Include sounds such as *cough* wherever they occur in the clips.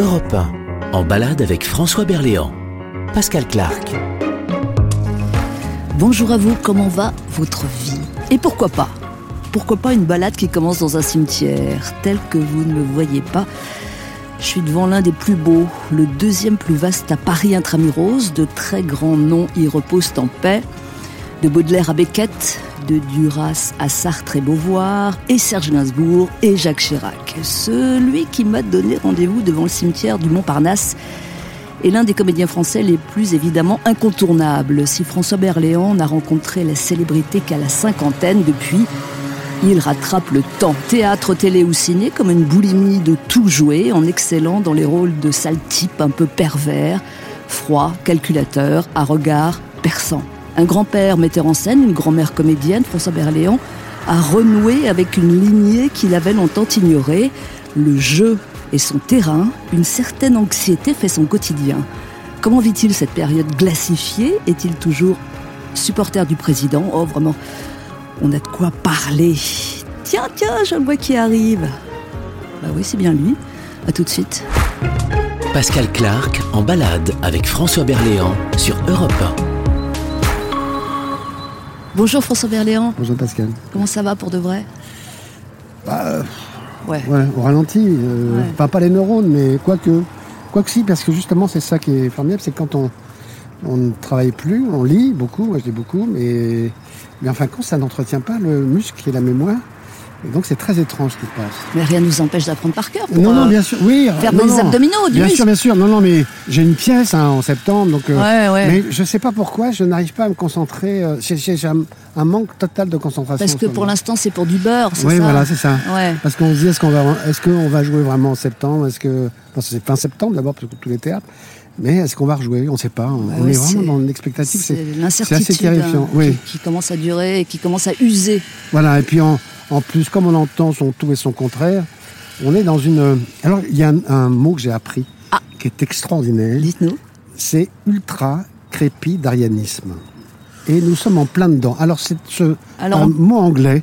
Europe 1, en balade avec François Berléand. Pascal Clark. Bonjour à vous, comment va votre vie? Et pourquoi pas? Pourquoi pas une balade qui commence dans un cimetière, tel que vous ne le voyez pas? Je suis devant l'un des plus beaux, le deuxième plus vaste à Paris intramuros. De très grands noms y reposent en paix. De Baudelaire à Beckett, de Duras à Sartre et Beauvoir, et Serge Gainsbourg et Jacques Chirac. Celui qui m'a donné rendez-vous devant le cimetière du Montparnasse est l'un des comédiens français les plus évidemment incontournables. Si François Berléand n'a rencontré la célébrité qu'à la cinquantaine depuis, il rattrape le temps, théâtre, télé ou ciné, comme une boulimie de tout jouer, en excellant dans les rôles de sale type un peu pervers, froid, calculateur, à regard perçant. Un grand-père metteur en scène, une grand-mère comédienne, François Berléand, a renoué avec une lignée qu'il avait longtemps ignorée. Le jeu est son terrain, une certaine anxiété fait son quotidien. Comment vit-il cette période glacifiée? Est-il toujours supporter du président? Oh, vraiment, on a de quoi parler. Tiens, tiens, je vois qui arrive. Bah oui, c'est bien lui. À tout de suite. Pascal Clark en balade avec François Berléand sur Europe 1. Bonjour François Berléand. Bonjour Pascal. Comment ça va pour de vrai? Bah, Ouais. ouais, au ralenti. euh, Ouais. Pas, pas les neurones, mais quoique. Quoique si, parce que justement, c'est ça qui est formidable, c'est quand on, on ne travaille plus, on lit beaucoup, moi je lis beaucoup, mais, mais en fin de compte, ça n'entretient pas le muscle et la mémoire. Et donc c'est très étrange ce qui se passe. Mais rien ne nous empêche d'apprendre par cœur. pour, Non, non, euh, bien sûr, oui. faire non, des non. abdominaux, du Bien muscle. sûr, bien sûr. Non, non, mais j'ai une pièce hein, en septembre, donc. euh, Ouais, ouais. Mais je sais pas pourquoi, je n'arrive pas à me concentrer. euh, j'ai un, un manque total de concentration. Parce que pour l'instant, c'est pour du beurre, c'est Oui, ça voilà, c'est ça. Ouais. Parce qu'on se dit, est-ce qu'on va, est-ce qu'on va jouer vraiment en septembre Est-ce que, enfin, c'est fin septembre d'abord, parce que tous les théâtres. Mais est-ce qu'on va rejouer On ne sait pas. on Bah est vraiment dans l'expectative. C'est assez terrifiant. hein, oui. qui, qui commence à durer et qui commence à user. Voilà. Et puis en, en plus, comme on entend son tout et son contraire, on est dans une. Alors, il y a un, un mot que j'ai appris Ah. qui est extraordinaire. Dites-nous. C'est ultra crépidarianisme. Et nous sommes en plein dedans. Alors, c'est ce, Alors, un on- mot anglais.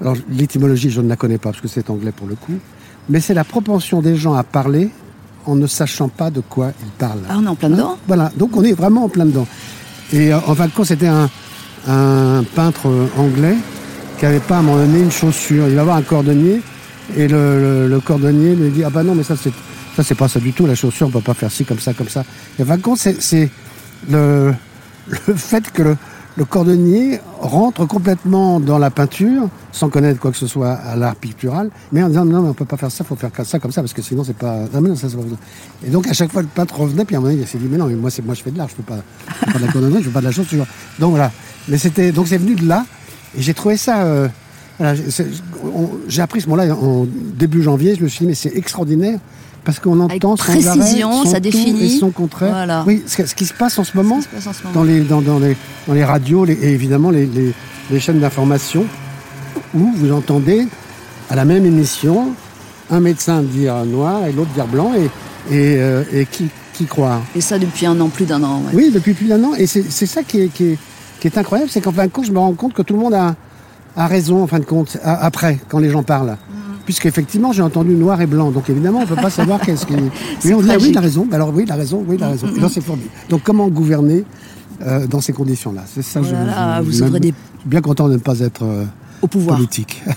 Alors, l'étymologie, je ne la connais pas parce que c'est anglais pour le coup. Mais c'est la propension des gens à parler en ne sachant pas de quoi ils parlent. Ah, on est en plein dedans Voilà, donc on est vraiment en plein dedans. Et euh, en fin de compte, c'était un, un peintre euh, anglais qui avait pas à un moment donné une chaussure. Il va voir un cordonnier et le, le- le cordonnier lui dit Ah bah non, mais ça c'est ça c'est pas ça du tout, la chaussure, on peut pas faire ci comme ça, comme ça. Et de compte, c'est- le, le *laughs* fait que le, le cordonnier rentre complètement dans la peinture sans connaître quoi que ce soit à l'art pictural, mais en disant non, mais on peut pas faire ça, faut faire ça comme ça parce que sinon c'est pas. Ah, mais non, ça, pas. Et donc à chaque fois le peintre revenait, puis à un moment donné, il s'est dit mais non, mais moi moi je fais de l'art, je fais pas, je fais pas de la cordonnerie, je fais pas de la chaussure. Donc voilà. Mais c'était donc c'est venu de là et j'ai trouvé ça. euh, voilà, j'ai- appris ce mot-là en début janvier. Je me suis dit mais c'est extraordinaire. Parce qu'on Avec entend sans arrêt précision, son ça tout définit. et son contraire. Voilà. Oui, ce, ce qui se passe en ce moment, en ce dans les, dans, dans les, dans les radios les- et évidemment les, les- les chaînes d'information, où vous entendez à la même émission un médecin dire noir et l'autre dire blanc et, et, euh, et qui, qui croire? Et ça depuis un an, plus d'un an. ouais. Oui, depuis plus d'un an. Et c'est c'est ça qui est, qui est, qui est incroyable, c'est qu'en fin de compte, je me rends compte que tout le monde a, a raison, en fin de compte, a- après, quand les gens parlent. Puisqu'effectivement, j'ai entendu noir et blanc. Donc évidemment, on ne peut pas savoir qu'est-ce qui. *laughs* Mais on dit, ah oui, il a raison. Alors oui, il a raison, oui, il a raison. Et donc, c'est formidable. Donc comment gouverner euh, dans ces conditions-là? C'est ça, Oh là là, vous même- ouvrez des- je suis bien content de ne pas être euh, Au pouvoir. politique. *laughs*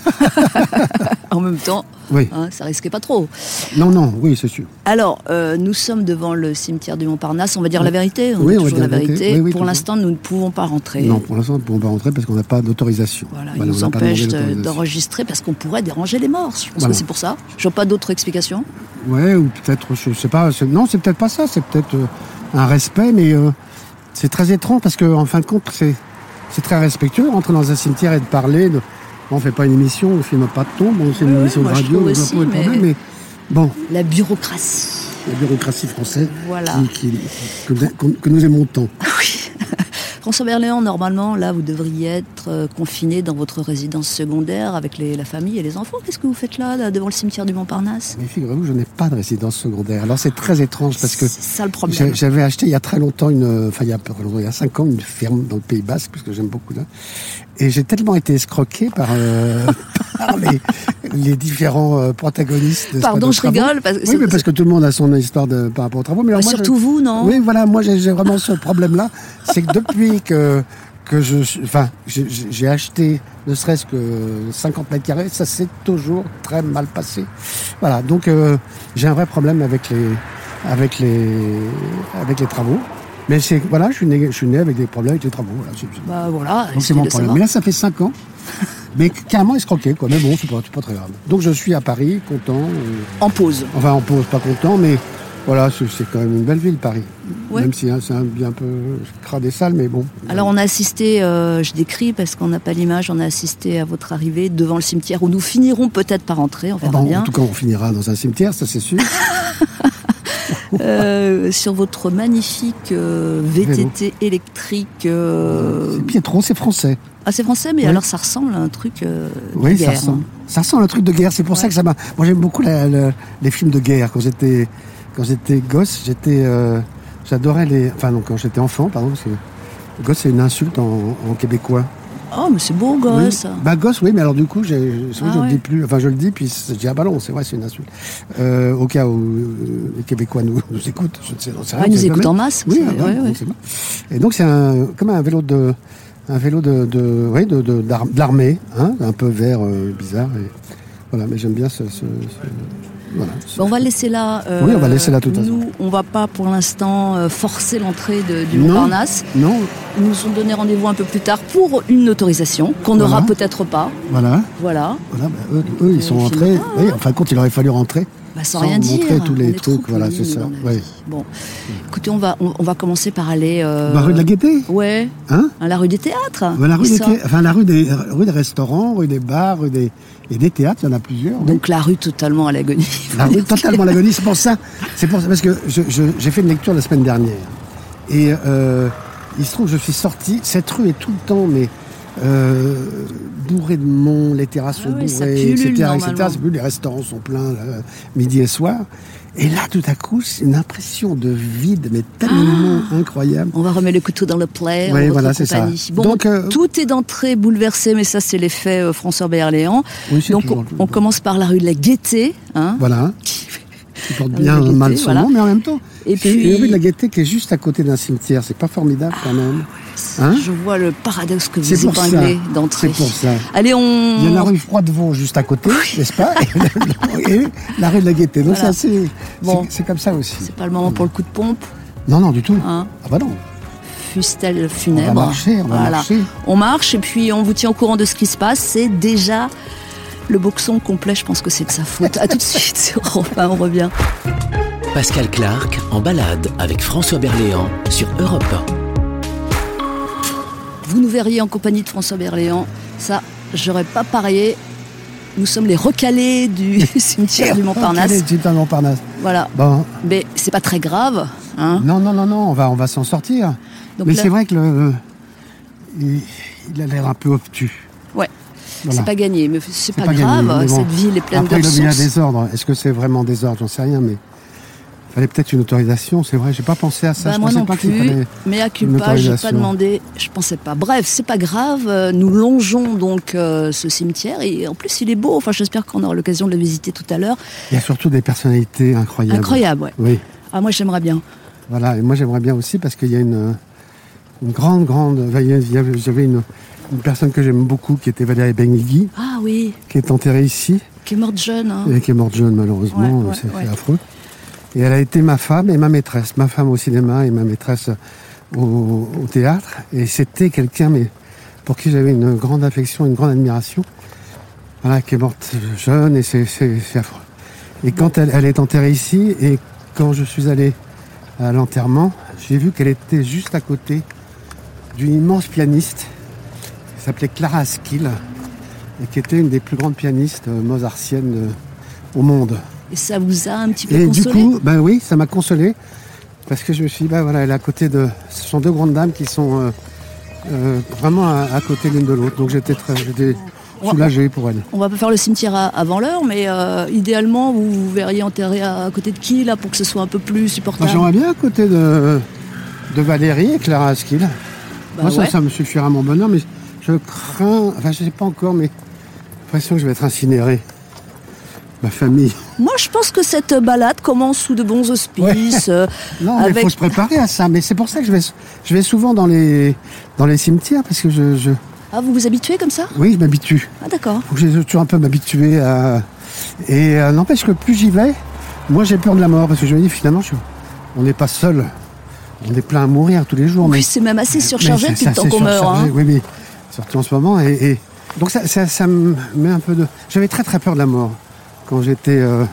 *laughs* *laughs* En même temps, oui. hein, ça risquait pas trop. Non, non, oui, c'est sûr. Alors, euh, nous sommes devant le cimetière du Montparnasse. On va dire la vérité. On Oui, on va dire la vérité. vérité. Oui, oui, Pour l'instant, nous ne pouvons pas rentrer. Non, pour l'instant, on ne peut pas rentrer parce qu'on n'a pas d'autorisation. Voilà, Voilà, il nous on n'a pas empêche demandé de- d'autorisation. d'enregistrer parce qu'on pourrait déranger les morts. Je pense Voilà. que c'est pour ça. Je vois pas d'autres explications. Ouais, ou peut-être, je sais pas. Non, c'est peut-être pas ça. C'est peut-être euh, un respect, mais euh, c'est très étrange parce qu'en en fin de compte, c'est c'est très respectueux de rentrer dans un cimetière et de parler. De... On fait pas une émission, on filme pas de tombe, on fait une émission de radio, on pas mais- problème, mais bon, La bureaucratie. la bureaucratie française Voilà. qui, qui- que, que- que nous aimons tant. Oui. François Berléand, normalement, là, vous devriez être euh, confiné dans votre résidence secondaire avec les- la famille et les enfants. Qu'est-ce que vous faites là, là, devant le cimetière du Montparnasse? Mais figurez-vous, je n'ai pas de résidence secondaire. Alors c'est très étrange parce que C'est ça le problème. J'avais acheté il y a très longtemps une, enfin il y a il y a cinq ans, une ferme dans le Pays Basque, parce que j'aime beaucoup là. Et j'ai tellement été escroqué par, euh, *laughs* par les, les différents euh, protagonistes. pas, Pardon, de je travaux. rigole. Parce que Oui, mais parce que tout le monde a son histoire de, par rapport aux travaux. Mais alors Bah, moi, je- surtout vous, non Oui, voilà, moi j'ai vraiment ce problème-là. C'est que depuis que, que je suis- enfin, j'ai- acheté ne serait-ce que 50 mètres carrés, ça s'est toujours très mal passé. Voilà, donc euh, j'ai un vrai problème avec les, avec les, avec les travaux. Mais c'est, voilà, je suis, né, je suis né avec des problèmes avec les travaux. Voilà, c'est- Bah voilà, donc essayez c'est mon de problème. Mais là, ça fait 5 ans. Mais carrément escroqué, quoi. Mais bon, c'est pas, pas très grave. Donc je suis à Paris, content. euh, En pause. Enfin, on pose pas content, mais voilà, c'est quand même une belle ville, Paris. Ouais. Même si hein, c'est un, bien un peu crade et sale, mais bon. Alors on a assisté, euh, je décris parce qu'on n'a pas l'image, on a assisté à votre arrivée devant le cimetière où nous finirons peut-être par entrer, on Ah verra bien. en tout cas, on finira dans un cimetière, ça c'est sûr. *laughs* Euh, sur votre magnifique euh, VTT électrique. C'est Pietro, c'est français. Ah c'est français, mais Oui. alors ça ressemble à un truc euh, de Oui, ça ressemble. Ça ressemble à un truc de guerre. C'est pour ça que ça m'a. Moi, j'aime beaucoup la- la- les films de guerre. Quand j'étais, quand j'étais gosse, j'étais, euh, j'adorais les. Enfin, non, quand j'étais enfant, pardon, parce que gosse c'est une insulte en, en québécois. Oh mais c'est beau gosse. Oui. Bah gosse, oui, mais alors du coup, c'est vrai, Ah je ouais. le dis plus. Enfin, je le dis, puis je dis ah bah non, c'est vrai, c'est une insulte. Euh, au cas où euh, les Québécois nous, nous écoutent, je ne sais, Ah, ils nous je écoutent en masse. Oui, ah, ouais, ouais, bon. Et donc c'est comme un vélo de un vélo de, de oui de de- d'ar- de l'armée, hein, un peu vert euh, bizarre. Et, voilà, mais j'aime bien ce, ce- ce- voilà. Bon, on va laisser là. euh, Oui, on va laisser là, toute façon. Nous, on va pas pour l'instant euh, forcer l'entrée de- du. Montparnasse. Non, Ils nous ont donné rendez-vous un peu plus tard pour une autorisation qu'on Voilà. n'aura peut-être pas. voilà, Voilà. voilà. bah, eux, eux, ils sont rentrés. Oui, en fin de compte, il aurait fallu rentrer. Bah, sans, Sans rien dire. montrer tous les trucs, voilà, c'est ça. Bon, écoutez, on va, on, on va commencer par aller. euh, Bah, rue de la Gaîté, Ouais, hein à la rue des théâtres. Bah, la rue des, enfin, la rue des, rue des restaurants, rue des bars, rue des, et des théâtres, il y en a plusieurs. oui. Donc la rue totalement à l'agonie. *laughs* La rue totalement à l'agonie, c'est pour ça. C'est pour ça, parce que j'ai fait une lecture la semaine dernière. Et euh, il se trouve que je suis sorti, cette rue est tout le temps, mais euh, bourrée de monde, les terrasses Ah sont oui, ça bourrées, etc. plus, les restaurants sont pleins là, midi et soir. Et là, tout à coup, c'est une impression de vide, mais tellement Ah. incroyable. On va remettre le couteau dans le plaid. Oui, voilà, c'est ça. Bon, Donc, euh, tout est d'entrée bouleversé, mais ça, c'est l'effet euh, François Berléand. Oui, Donc, toujours on, commence par la rue de la Gaîté. Hein, Voilà, *laughs* qui- qui porte bien mal son voilà. nom, mais en même temps, Et c'est puis- une rue de la Gaîté qui est juste à côté d'un cimetière. C'est pas formidable quand même. Hein Je vois le paradoxe que vous épinglez d'entrée. C'est pour ça. Allez, on. Il y a la rue Froidevaux juste à côté, n'est-ce pas *laughs* et, la rue de la Gaîté. Donc Voilà. ça, c'est Bon. comme ça aussi. C'est pas le moment pour le coup de pompe. Non, non, du tout. Hein. Ah bah non. Fustel funèbre. On va marcher, on va Voilà. marcher. On marche et puis on vous tient au courant de ce qui se passe. C'est déjà le boxon complet. Je pense que c'est de sa faute. À tout de suite sur Europe 1, on revient. Pascal Clark en balade avec François Berléand sur Europe Vous nous verriez en compagnie de François Berléand. Ça, j'aurais pas parié. Nous sommes les recalés du *laughs* cimetière du Montparnasse. Le cimetière du Montparnasse Voilà. Bon, Mais c'est pas très grave. Hein non, non, non, non, on va, on va s'en sortir. Donc Mais là- c'est vrai que le, il, il a l'air un peu obtus. Ouais. Voilà. C'est pas gagné, mais c'est pas, pas grave. gagné, mais bon. Cette ville est pleine Après, de il y a ressources. des ordres. Est-ce que c'est vraiment des ordres J'en sais rien, mais fallait peut-être une autorisation. C'est vrai, j'ai pas pensé à ça. Bah, je moi pensais non pas plus. fallait. Mais à culpa, j'ai pas demandé. Je pensais pas. Bref, c'est pas grave. euh, Nous longeons donc euh, ce cimetière et en plus il est beau. Enfin, j'espère qu'on aura l'occasion de le visiter tout à l'heure. Il y a surtout des personnalités incroyables. Incroyable, ouais. Oui. Ah, moi j'aimerais bien. Voilà, et moi j'aimerais bien aussi parce qu'il y a une, une grande, grande. J'avais une, une personne que j'aime beaucoup qui était Valérie Benguigui, Ah oui, qui est enterrée ici qui est morte jeune. hein. et qui est morte jeune malheureusement, Ouais, ouais. c'est affreux. Et elle a été ma femme et ma maîtresse, ma femme au cinéma et ma maîtresse au, théâtre. Et c'était quelqu'un pour qui j'avais une grande affection, une grande admiration. Voilà, qui est morte jeune et c'est affreux. Et quand elle, elle est enterrée ici et quand je suis allé à l'enterrement, j'ai vu qu'elle était juste à côté d'une immense pianiste qui s'appelait Clara Askill et qui était une des plus grandes pianistes euh, mozartiennes euh, au monde. Et ça vous a un petit peu Et du coup, ben oui, ça m'a consolé parce que je me suis dit, ben voilà, elle est à côté de. Ce sont deux grandes dames qui sont euh, euh, vraiment à, à côté l'une de l'autre. Donc j'étais très j'étais soulagé pour elle. On va pas faire le cimetière avant l'heure, mais euh, idéalement, vous vous verriez enterré à, à côté de qui, là, pour que ce soit un peu plus supportable J'aimerais bien à côté de, de Valérie et Clara Askill. Bah Moi, ça, ouais. ça me suffira à mon bonheur, mais je crains, enfin, je sais pas encore, mais l'impression que je vais être incinéré. Ma famille. Moi, je pense que cette balade commence sous de bons auspices. euh, Non, mais il faut se préparer à ça. Mais c'est pour ça que je vais, je vais souvent dans les, dans les cimetières parce que je, je- Ah, vous vous habituez comme ça? Oui, je m'habitue. Ah, d'accord. Faut que j'ai toujours un peu m'habituer à. Et euh, n'empêche que plus j'y vais, moi j'ai peur de la mort parce que je me dis finalement, je- on n'est pas seul. On est plein à mourir tous les jours. Oui, mais- c'est même assez mais surchargé depuis le temps qu'on meurt. hein. Oui, oui. Surtout en ce moment. Et, et- donc ça, ça, ça me met un peu de. J'avais très très peur de la mort quand j'étais euh,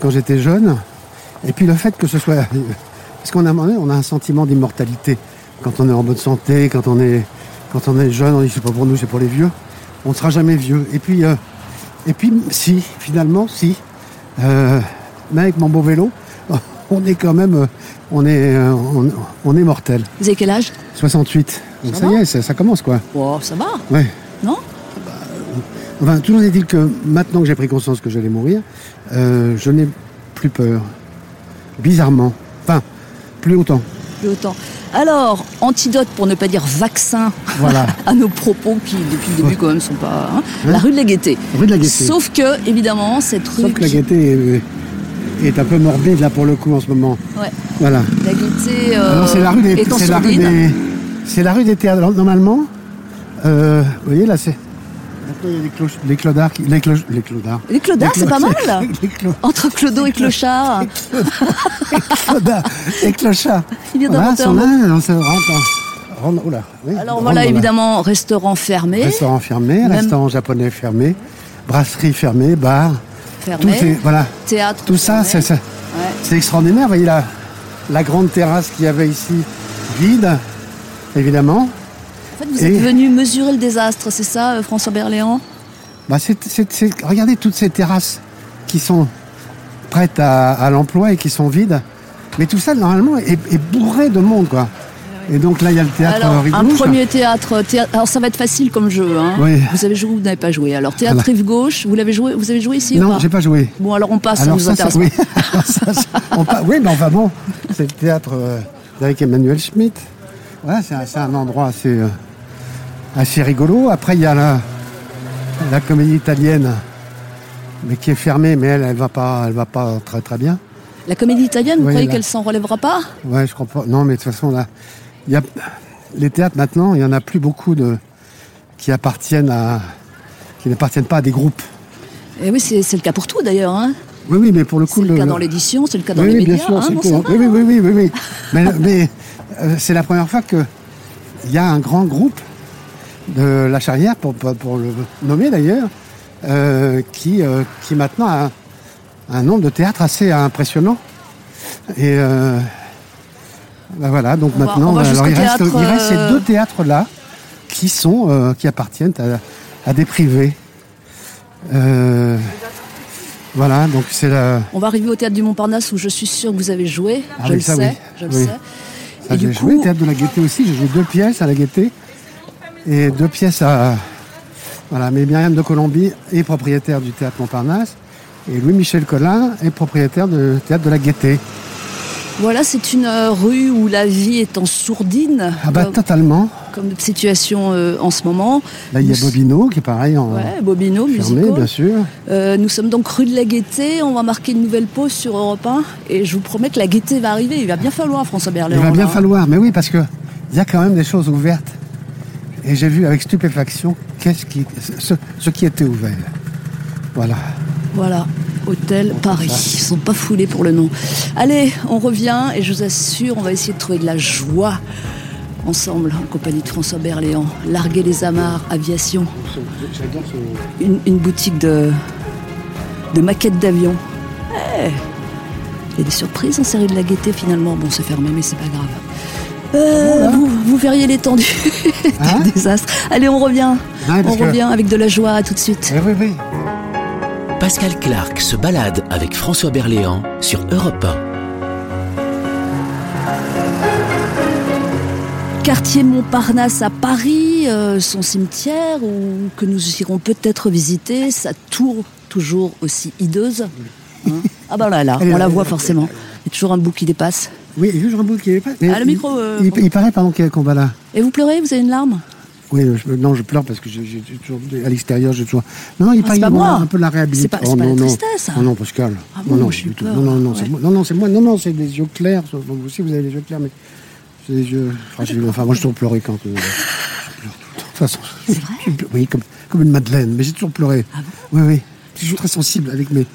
quand j'étais jeune. Et puis le fait que ce soit. Parce qu'on a, on a un sentiment d'immortalité quand on est en bonne santé, quand on est, quand on est jeune, on dit c'est pas pour nous, c'est pour les vieux. On ne sera jamais vieux. Et puis, euh, et puis si, finalement, si. Euh, mais avec mon beau vélo, *laughs* on est quand même. On est, on, on est mortel. Vous avez quel âge? 68. Donc Ça y est, ça, ça commence quoi. Ça va, Ouais. non? Enfin, toujours est-il que maintenant que j'ai pris conscience que j'allais mourir, euh, je n'ai plus peur. Bizarrement. Enfin, plus autant. Plus autant. Alors, antidote pour ne pas dire vaccin Voilà. *laughs* à nos propos qui, depuis le début, quand même, sont pas. hein. Hein La rue de la Gaîté. Rue de la Gaîté. Sauf que, évidemment, cette rue. Sauf que la qui- gaieté est, est un peu morbide là pour le coup en ce moment. Ouais, Voilà. la Gaîté. euh, Alors, c'est la rue des, c'est la rue sourdine. des, c'est la rue des théâtres. Normalement, euh, vous voyez là, c'est. Maintenant, il y a les, cloches, les clodards, qui- les, cloches, les clodards. Les clodards, Les c'est pas mal *laughs* clo- Entre Clodo et Clochard. clodards, les clochards. Il vient d'inventer un sont mot. là, on se rentre. rentre- oula, oui, Alors voilà, évidemment, restaurant fermé. Restaurant fermé, Même- restaurant japonais fermé, brasserie fermée, bar. Tout fermé. est, voilà. Théâtre. Tout ça, fermé. c'est, c'est, Ouais. c'est extraordinaire. Vous voyez la, la grande terrasse qu'il y avait ici, vide, évidemment. Fait, vous Et- êtes venu mesurer le désastre, c'est ça, euh, François Berléand? Bah, c'est, regardez toutes ces terrasses qui sont prêtes à, à l'emploi et qui sont vides. Mais tout ça, normalement, est, est bourré de monde, quoi. Et donc là, il y a le théâtre Alors, un Rive-Gauche. premier théâtre, théâtre- Alors, ça va être facile comme jeu. Hein. Oui. Vous avez joué ou vous n'avez pas joué? Alors, théâtre. Rive Gauche, vous l'avez joué Vous avez joué ici ou Non, j'ai pas joué. Bon, alors on passe, Alors ça, oui. pas. *laughs* Alors ça, ça- on pa- oui, mais enfin bon, c'est le théâtre euh, avec Emmanuel Schmitt. C'est un, c'est un endroit assez, euh, assez rigolo. Après, il y a la, la comédie italienne, mais qui est fermée, mais elle, elle va pas, elle va pas très très bien. La comédie italienne, vous Oui, croyez là. qu'elle s'en relèvera pas? Ouais, je crois pas. Non, mais de toute façon là, il y a les théâtres maintenant, il y en a plus beaucoup de qui appartiennent à, qui n'appartiennent pas à des groupes. Et Eh oui, c'est le cas pour tout d'ailleurs. Hein. Oui, oui, mais pour le coup, C'est le, cas le- dans l'édition, c'est le cas dans oui, les oui, médias. bien sûr, hein, c'est non, courant. ça va, oui, oui, hein. oui, oui, oui. mais mais, euh, c'est la première fois qu'il y a un grand groupe de la charrière, pour, pour, pour le nommer d'ailleurs, euh, qui, euh, qui maintenant a un, nombre de théâtres assez impressionnant. Et euh, ben voilà, donc On maintenant, va alors, il, reste, théâtre, il reste ces deux théâtres-là qui sont qui appartiennent à, à des privés. Voilà, donc c'est la. On va arriver au théâtre du Montparnasse où je suis sûr que vous avez joué. Ah je oui, le ça, sais. oui. Je le Oui. sais. Ça, Et du j'ai joué coup, au théâtre de la Gaîté aussi. J'ai joué deux pièces à la Gaîté et deux pièces à. Voilà, mais Myriam de Colombie est propriétaire du théâtre Montparnasse et Louis-Michel Collin est propriétaire du théâtre de la Gaîté. voilà, c'est une euh, rue où la vie est en sourdine, Ah bah comme, totalement. comme notre situation euh, en ce moment. Là il y a Bobino qui est pareil en Ouais, Bobino, fermé bien sûr. Euh, nous sommes donc rue de la Gaîté. On va marquer une nouvelle pause sur Europe 1. Et je vous promets que la Gaîté va arriver. Il va bien falloir, François Il Berléand. va bien là. falloir, mais oui parce que il y a quand même des choses ouvertes. Et j'ai vu avec stupéfaction qu'est-ce qui ce, ce qui était ouvert. Voilà. Voilà, Hôtel Paris. Ils sont pas foulés pour le nom. Allez, on revient et je vous assure, on va essayer de trouver de la joie ensemble, en compagnie de François Berléand. Larguer les amarres, aviation. Une, une boutique de, de maquettes d'avions. Eh, Il y a des surprises en série de la gaieté finalement. Bon, c'est fermé, mais c'est pas grave. Euh, vous, vous verriez l'étendue Hein *laughs* du désastre. Allez, on revient. Ouais, on que- revient avec de la joie. À tout de suite. Eh oui, oui. Pascal Clark se balade avec François Berléand sur Europe 1. quartier Montparnasse à Paris, euh, son cimetière, ou que nous irons peut-être visiter, sa tour toujours aussi hideuse. Hein ah ben là, là, *laughs* on la voit forcément. Il y a toujours un bout qui dépasse. Oui, juste un bout qui est pas. Ah, le il- micro, euh, il, bon. il paraît, pardon, qu'il y a un combat là. Et vous pleurez Vous avez une larme? Oui, je- non, je pleure parce que j'ai toujours à l'extérieur, j'ai toujours. Non, il Ah, pas, c'est pas il- moi. un peu la C'est réhabilitation. pas- c'est pas la tristesse. Non, non, Pascal. Ah bon, non, non, moi, tout. peur. Non, non, non, Ouais. moi. Non, non, c'est moi. Non, non, c'est des yeux clairs. Vous aussi, vous avez les yeux clairs, mais c'est des yeux. Enfin, j'ai- enfin, moi, j'ai toujours pleuré quand. euh, je pleure tout le temps. De toute façon. C'est *laughs* vrai je Oui, comme, comme une madeleine, mais j'ai toujours pleuré. Ah bon? Oui, oui. Je suis toujours très sensible avec mes,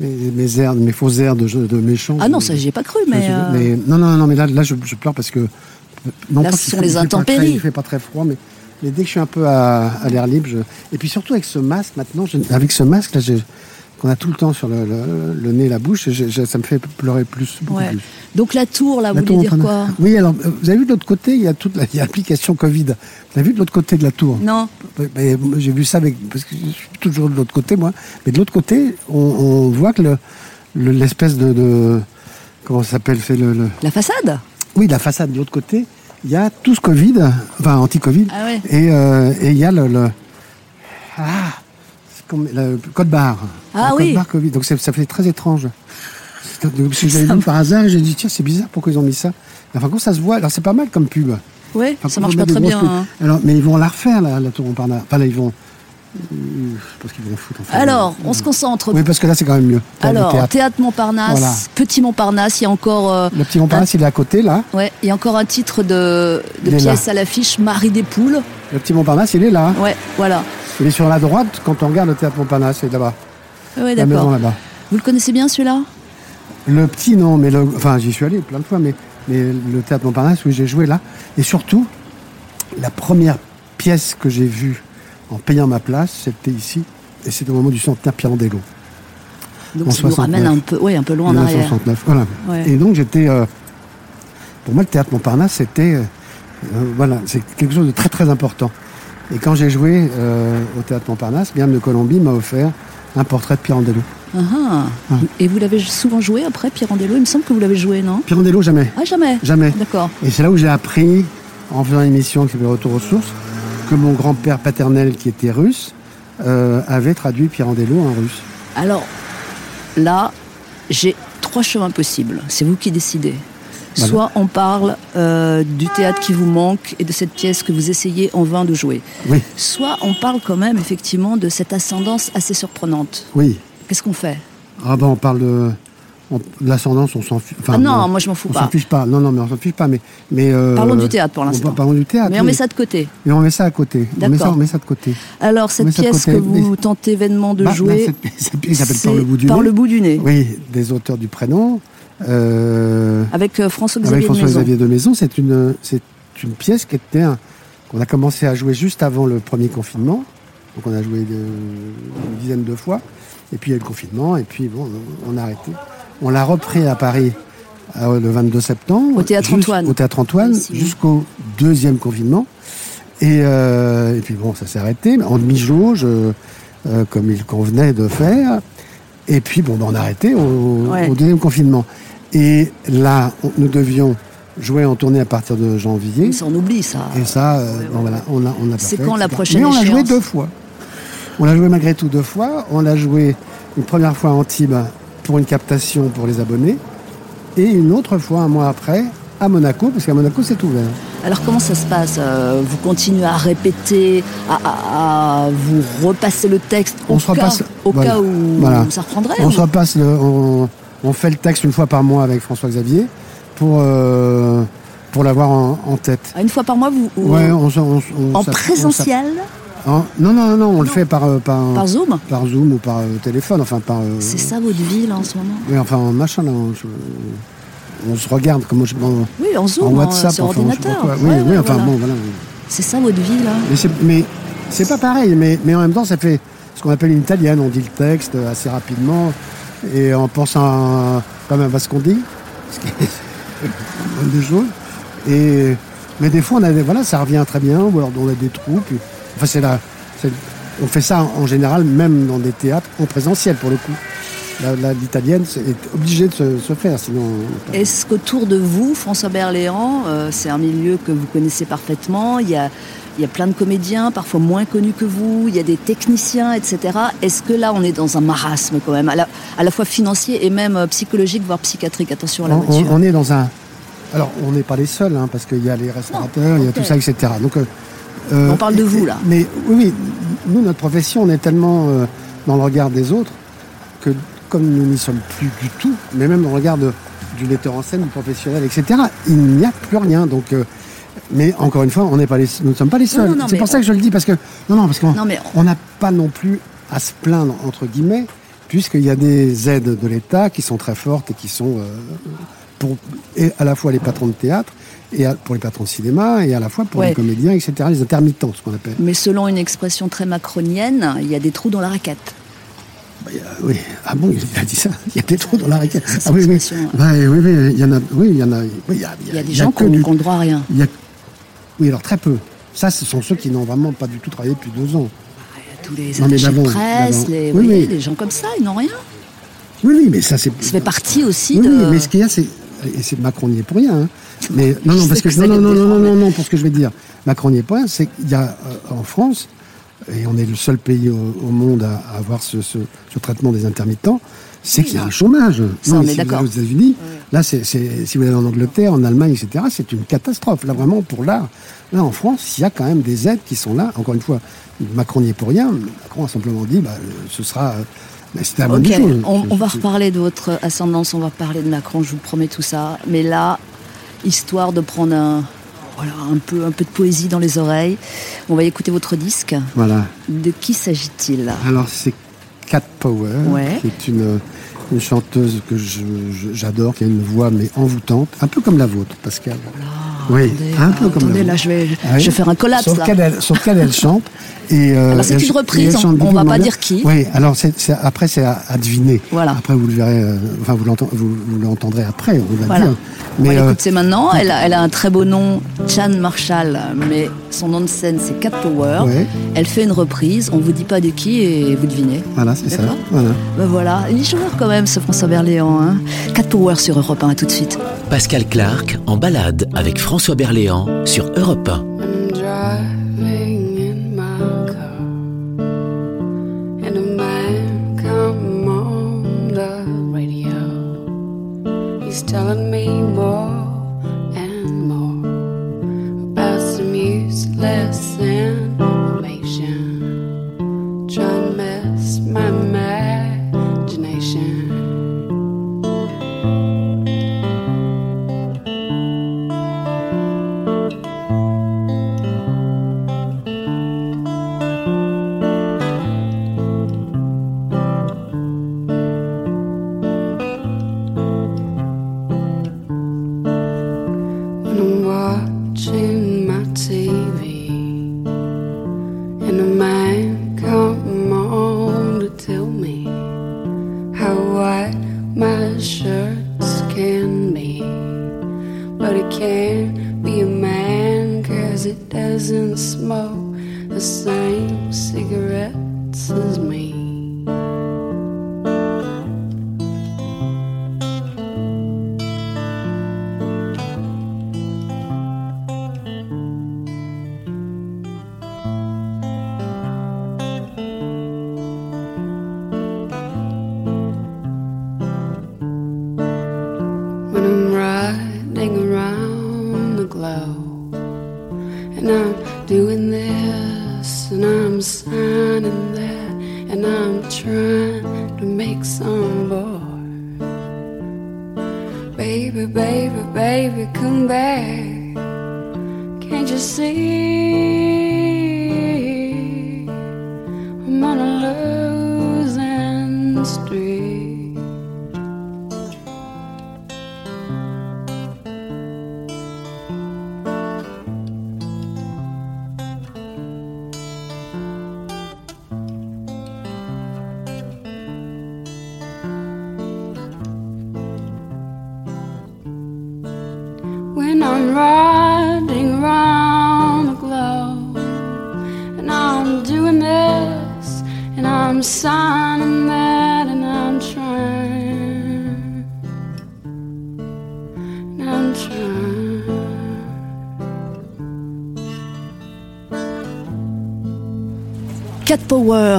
mes, mes airs, mes faux airs de, de méchants. Ah non, ça, j'y ai pas cru, mais. euh, Mais non, non, non, mais là, là je, je pleure parce que. Non, Là, pas ce sont les intempéries. très- Il fait pas très froid, mais, mais dès que je suis un peu à, à l'air libre, je... et puis surtout avec ce masque maintenant, je- avec ce masque là, j'ai- qu'on a tout le temps sur le, le- le nez, la bouche, je- je- ça me fait pleurer plus, beaucoup Ouais. plus. Donc la tour, là, La vous tour voulez dire quoi Oui, alors euh, vous avez vu de l'autre côté, il y a toute la- il y a l'application Covid. Vous avez vu de l'autre côté de la tour Non. Moi, J'ai vu ça avec parce que je suis toujours de l'autre côté moi, mais de l'autre côté, on, on voit que le- le- l'espèce de, de- comment ça s'appelle, c'est le- le La façade oui, la façade de l'autre côté, il y a tout ce Covid, enfin anti-Covid, Ah ouais. et euh, et il y a le, le- ah, comme le code barre. Ah le oui. Code barre Covid. Donc ça fait très étrange. Parce que J'avais vu par hasard j'ai dit tiens c'est bizarre pourquoi ils ont mis ça. Enfin quand ça se voit, alors c'est pas mal comme pub. Oui, Enfin, ça marche pas très bien. hein. Alors mais ils vont la refaire la, la tour Montparnasse. Enfin là ils vont. euh, Je pense qu'ils vont foutre. enfin, Alors, euh, on se concentre. Oui parce que là c'est quand même mieux. Alors, théâtre. théâtre Montparnasse, Voilà. Petit Montparnasse, il y a encore. euh, Le petit Montparnasse il est à côté là. Ouais, il y a encore un titre de, de Il est là. pièce à l'affiche, Marie des Poules. Le petit Montparnasse il est là. Ouais, voilà. Il est sur la droite quand on regarde le théâtre Montparnasse, c'est là-bas. Ouais, La maison d'accord. là-bas. Vous le connaissez bien celui-là? Le petit, non, mais le, enfin, j'y suis allé plein de fois, mais, mais le théâtre Montparnasse, oui, j'ai joué là. Et surtout, la première pièce que j'ai vue en payant ma place, c'était ici, et c'était au moment du centenaire Pirandello, Donc En ça nous 69. ramène un peu, ouais, un peu loin en arrière. 1969. Voilà. Ouais. Et donc, j'étais. euh, pour moi, le théâtre Montparnasse, c'était. euh, euh, voilà, c'est quelque chose de très, très important. Et quand j'ai joué euh, au théâtre Montparnasse, Guillaume de Colombie m'a offert un portrait de Pirandello. Ah, ah. Et vous l'avez souvent joué après, Pirandello Il me semble que vous l'avez joué, non Pirandello, jamais. Ah, jamais Jamais. D'accord. Et c'est là où j'ai appris, en faisant une émission qui s'appelait Retour aux sources, que mon grand-père paternel, qui était russe, euh, avait traduit Pirandello en russe. Alors, là, j'ai trois chemins possibles. C'est vous qui décidez. Voilà. Soit on parle euh, du théâtre qui vous manque et de cette pièce que vous essayez en vain de jouer. Oui, Soit on parle quand même effectivement de cette ascendance assez surprenante. oui. Qu'est-ce qu'on fait Ah ben on parle de, on- l'ascendance, on s'en fiche. enfin, Ah non, moi je m'en fous on pas. s'en fiche pas. Non, non, mais on s'en fiche pas. Mais, mais euh, Parlons du théâtre pour on- l'instant. Parlons du théâtre. Mais on met ça de côté. Mais on met ça à côté. On met ça, D'accord. on met ça de côté. Alors cette pièce que vous Mais- tentez vainement de Bah, jouer, là, cette- cette pièce s'appelle Par le bout du Par nez. le bout du nez, Oui, des auteurs du prénom. euh, avec euh, François-Xavier avec de Maison. François-Xavier de Maison, c'est une, c'est une pièce qui était qu'on a commencé à jouer juste avant le premier confinement. Donc on a joué de- une dizaine de fois. Et puis il y a eu le confinement, et puis bon, on a arrêté. On l'a repris à Paris euh, le 22 septembre. Au Théâtre Antoine. Au Théâtre Antoine, jusqu'au deuxième confinement. Et, euh, et puis bon, ça s'est arrêté, en demi-jauge, euh, euh, comme il convenait de faire. Et puis bon, ben, on a arrêté au, Ouais. au deuxième confinement. Et là, on- nous devions jouer en tournée à partir de janvier. On oublie ça. Et ça, euh, bon, voilà, on a, on a C'est quand la prochaine Mais on l'a joué deux fois. On l'a joué malgré tout deux fois. On l'a joué une première fois à Antibes pour une captation pour les abonnés. Et une autre fois, un mois après, à Monaco, parce qu'à Monaco, c'est ouvert. Alors comment ça se passe Euh, Vous continuez à répéter, à, à- à vous repasser le texte au, se cas, repasse- au voilà. cas où Voilà. ça reprendrait On ou- se repasse, le, on, on fait le texte une fois par mois avec François Xavier pour, euh, pour l'avoir en, en tête. Ah, Une fois par mois, vous ou- Ouais, on, on, on en présentiel, on s'app- en- non, non, non, on le fait par, euh, par, par Zoom par Zoom ou par euh, téléphone, enfin par. C'est ça votre vie là en ce moment Oui, enfin, en machin, là, on, je- on se regarde comme je, en, Oui, en Zoom, en- WhatsApp, sur enfin, ordinateur. quoi. Oui, Ouais, oui, ouais, enfin, voilà. bon, voilà. C'est ça votre vie là Mais c'est, mais c'est pas pareil, mais, mais en même temps, ça fait ce qu'on appelle une italienne. On dit le texte assez rapidement et en pensant à, quand même à ce qu'on dit, ce qui est une bonne des choses. Et, mais des fois, on a voilà, ça revient très bien, ou alors on a des trous. Puis, enfin, c'est la, on fait ça en général, même dans des théâtres en présentiel pour le coup. L'italienne est obligée de se, faire, sinon. on- Est-ce qu'autour de vous, François Berléand, euh, c'est un milieu que vous connaissez parfaitement, il y a, il y a plein de comédiens, parfois moins connus que vous, il y a des techniciens, etc. Est-ce que là, on est dans un marasme quand même, à la, à la fois financier et même euh, psychologique, voire psychiatrique? Attention à la on, voiture. on- on est dans un. Alors, on n'est pas les seuls, hein, parce qu'il y a les restaurateurs, il y a tout ça, etc. Donc, euh, on parle de vous, là. Mais oui, nous, notre profession, on est tellement dans le regard des autres que comme nous n'y sommes plus du tout, mais même dans le regard du metteur en scène, du professionnel, etc., il n'y a plus rien. Donc, mais encore une fois, on pas les, nous ne sommes pas les seuls. C'est pour ça que je le dis parce que non, non, parce qu'on n'a pas non plus à se plaindre entre guillemets, puisqu'il y a des aides de l'État qui sont très fortes et qui sont euh, pour et à la fois les patrons de théâtre et pour les patrons de cinéma et à la fois pour les comédiens, etc. Les intermittents, ce qu'on appelle. Mais selon une expression très macronienne, il y a des trous dans la raquette. Bah, oui, ah bon, il a dit ça. Il y a des trous dans la raquette. Ah oui, oui. Bah, oui, oui, il y en a. Oui, il y en a. il, y a, des gens qui ont le droit à rien. Oui, alors très peu. Ça, ce sont ceux qui n'ont vraiment pas du tout travaillé depuis deux ans. Tous les attachés de presse, les, oui, les gens comme ça, ils n'ont rien. Oui, oui, mais ça, c'est. Ça fait partie aussi de. Oui, mais ce qu'il y a, c'est. Et c'est Macron n'y est pour rien. Hein. Mais *laughs* non, non, parce que, non, non, non, non, non, non, pour ce que je vais dire, Macron n'y est pour rien, c'est qu'il y a euh, en France, et on est le seul pays au, monde à, avoir ce, ce, traitement des intermittents, c'est qu'il y a un chômage. Ça, on est d'accord. Aux États-Unis, là, c'est, si vous allez en Angleterre, en Allemagne, etc., c'est une catastrophe. Là, vraiment, pour l'art. Là, en France, il y a quand même des aides qui sont là. Encore une fois, Macron n'y est pour rien. Macron a simplement dit, bah, ce sera. Bah, c'était chose. On, on, va reparler de votre ascendance, on va parler de Macron, je vous promets tout ça. Mais là, histoire de prendre un, voilà, un peu, un peu de poésie dans les oreilles. On va écouter votre disque. Voilà. De qui s'agit-il? Alors, c'est Cat Power, qui est une, une chanteuse que j'adore, qui a une voix mais envoûtante, un peu comme la vôtre, Pascal. Oui, un peu comme la là, je vais, je vais faire un collapse. Sauf qu'elle elle chante. Et, euh, alors c'est une reprise, on, ne va pas dire qui. Oui, alors après c'est à, deviner. Voilà. Après vous le verrez, euh, enfin vous l'entendrez après, on va voilà. dire. Mais euh, maintenant, elle a, elle a, un très beau nom, Chan Marshall, mais son nom de scène c'est Cat Power. Elle fait une reprise, on vous dit pas de qui et vous devinez. Voilà, c'est ça. Voilà. Ben voilà, il est joueur quand même ce François Berléand. Hein. Cat Power sur Europe 1, à tout de suite. Pascal Clark en balade avec François Berléand sur Europe 1. telling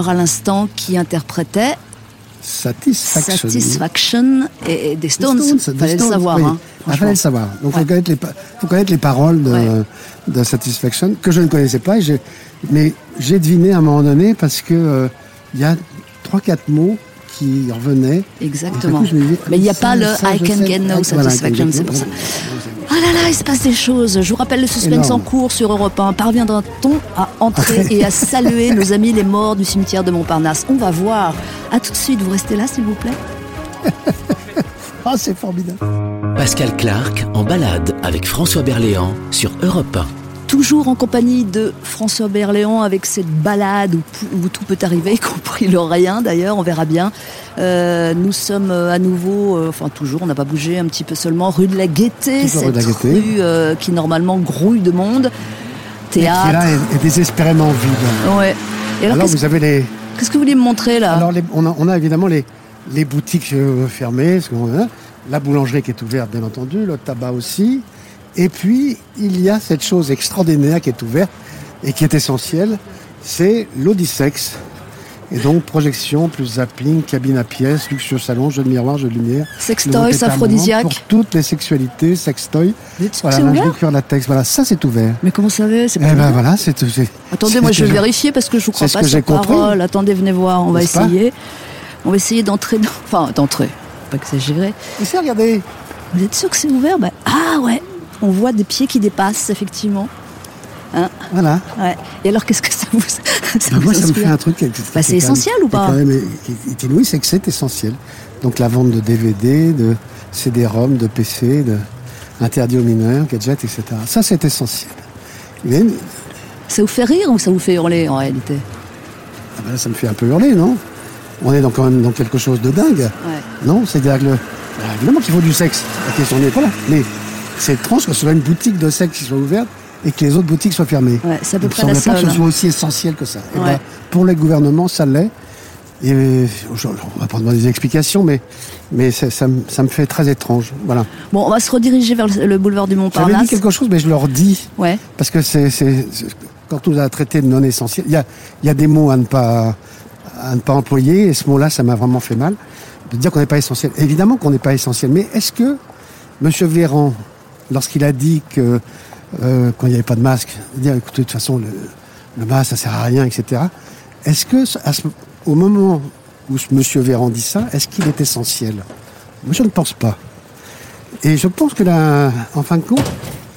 à l'instant qui interprétait Satisfaction. Satisfaction et, et des Stones. Stones, Fallait le savoir. oui. hein, Ah, fallait le savoir. Donc, Ouais. faut, connaître les, pa- faut connaître les paroles de, Ouais. de Satisfaction, que je ne connaissais pas. et mais j'ai deviné à un moment donné parce que euh, il y a trois, quatre mots qui revenaient. Exactement. Coup, Mais il n'y a ça, pas le I can get no satisfaction, c'est pour ça. Ah là là, il se passe des choses. Je vous rappelle le suspense Énorme. en cours sur Europe 1. Parviendra-t-on à entrer et à saluer nos *laughs* amis les morts du cimetière de Montparnasse? On va voir. À tout de suite. Vous restez là, s'il vous plaît. *laughs* Ah, c'est formidable. Pascal Clark en balade avec François Berléand sur Europe 1. Toujours en compagnie de François Berléand avec cette balade où, où tout peut arriver, y *laughs* le rien d'ailleurs, on verra bien. Euh, nous sommes euh, à nouveau, euh, enfin toujours, on n'a pas bougé, un petit peu seulement, rue de la Gaîté, rue cette de la Gaîté. rue euh, qui normalement grouille de monde. Et qui Théâtre. là est, est désespérément vide. Ouais. Et alors, vous avez les. qu'est-ce que vous voulez me montrer là? Alors, les- on, a, on a évidemment les, les boutiques fermées, ce a, la boulangerie qui est ouverte, bien entendu, le tabac aussi. Et puis, il y a cette chose extraordinaire qui est ouverte et qui est essentielle, c'est l'Audissex. Et donc, projection, plus zapping, cabine à pièces, luxueux salon, jeu de miroir, jeu de lumière. Sextoys, état aphrodisiaques. Pour toutes les sexualités, sextoy. Voilà, lingerie, cuir, latex, voilà, ça c'est ouvert. Mais comment savez C'est Eh pas ben voilà, c'est. Attendez, moi je vais vérifier parce que je vous crois pas que sur j'ai compris. parole. Attendez, venez voir, on va essayer. On va essayer d'entrer dans... Enfin, d'entrer, pas exagérer. C'est, regardez, Vous êtes sûr que c'est ouvert? Bah, Ah ouais, on voit des pieds qui dépassent, effectivement. Voilà. Ouais. Et alors, qu'est-ce que ça vous, ça Ben, vous moi, ça me fait un truc. Bah, c'est essentiel même- ou pas inouï, c'est que c'est essentiel. Donc la vente de DVD, de CD-ROM, de PC, de interdit aux mineurs, gadgets, etc. Ça, c'est essentiel. Mais Ça vous fait rire ou ça vous fait hurler en réalité? Ah ben là, ça me fait un peu hurler, non? On est dans, quand même dans quelque chose de dingue. Ouais. Non C'est-à-dire que le- évidemment qu'il faut du sexe. La question n'est pas là. Mais c'est étrange que ce soit une boutique de sexe qui soit ouverte et que les autres boutiques soient fermées. Ouais, c'est à peu près la semble pas que ce soit aussi essentiel que ça. Eh ben, pour les gouvernements, ça l'est. Et on va pas demander des explications, mais, mais ça, ça me- ça me fait très étrange. Voilà. Bon, on va se rediriger vers le, le boulevard du J'avais Montparnasse. dit quelque chose, mais je leur dis, Ouais. parce que c'est, quand on nous a traité de non essentiel, il y a, y a des mots à ne, pas, à ne pas employer, et ce mot-là, ça m'a vraiment fait mal, de dire qu'on n'est pas essentiel. Évidemment qu'on n'est pas essentiel, mais est-ce que M. Véran, lorsqu'il a dit que euh, quand il n'y avait pas de masque, dire écoutez, de toute façon, le, le masque, ça sert à rien, etc. Est-ce que, à ce- au moment où M. Véran dit ça, est-ce qu'il est essentiel? Moi, je ne pense pas. Et je pense que, la, en fin de compte,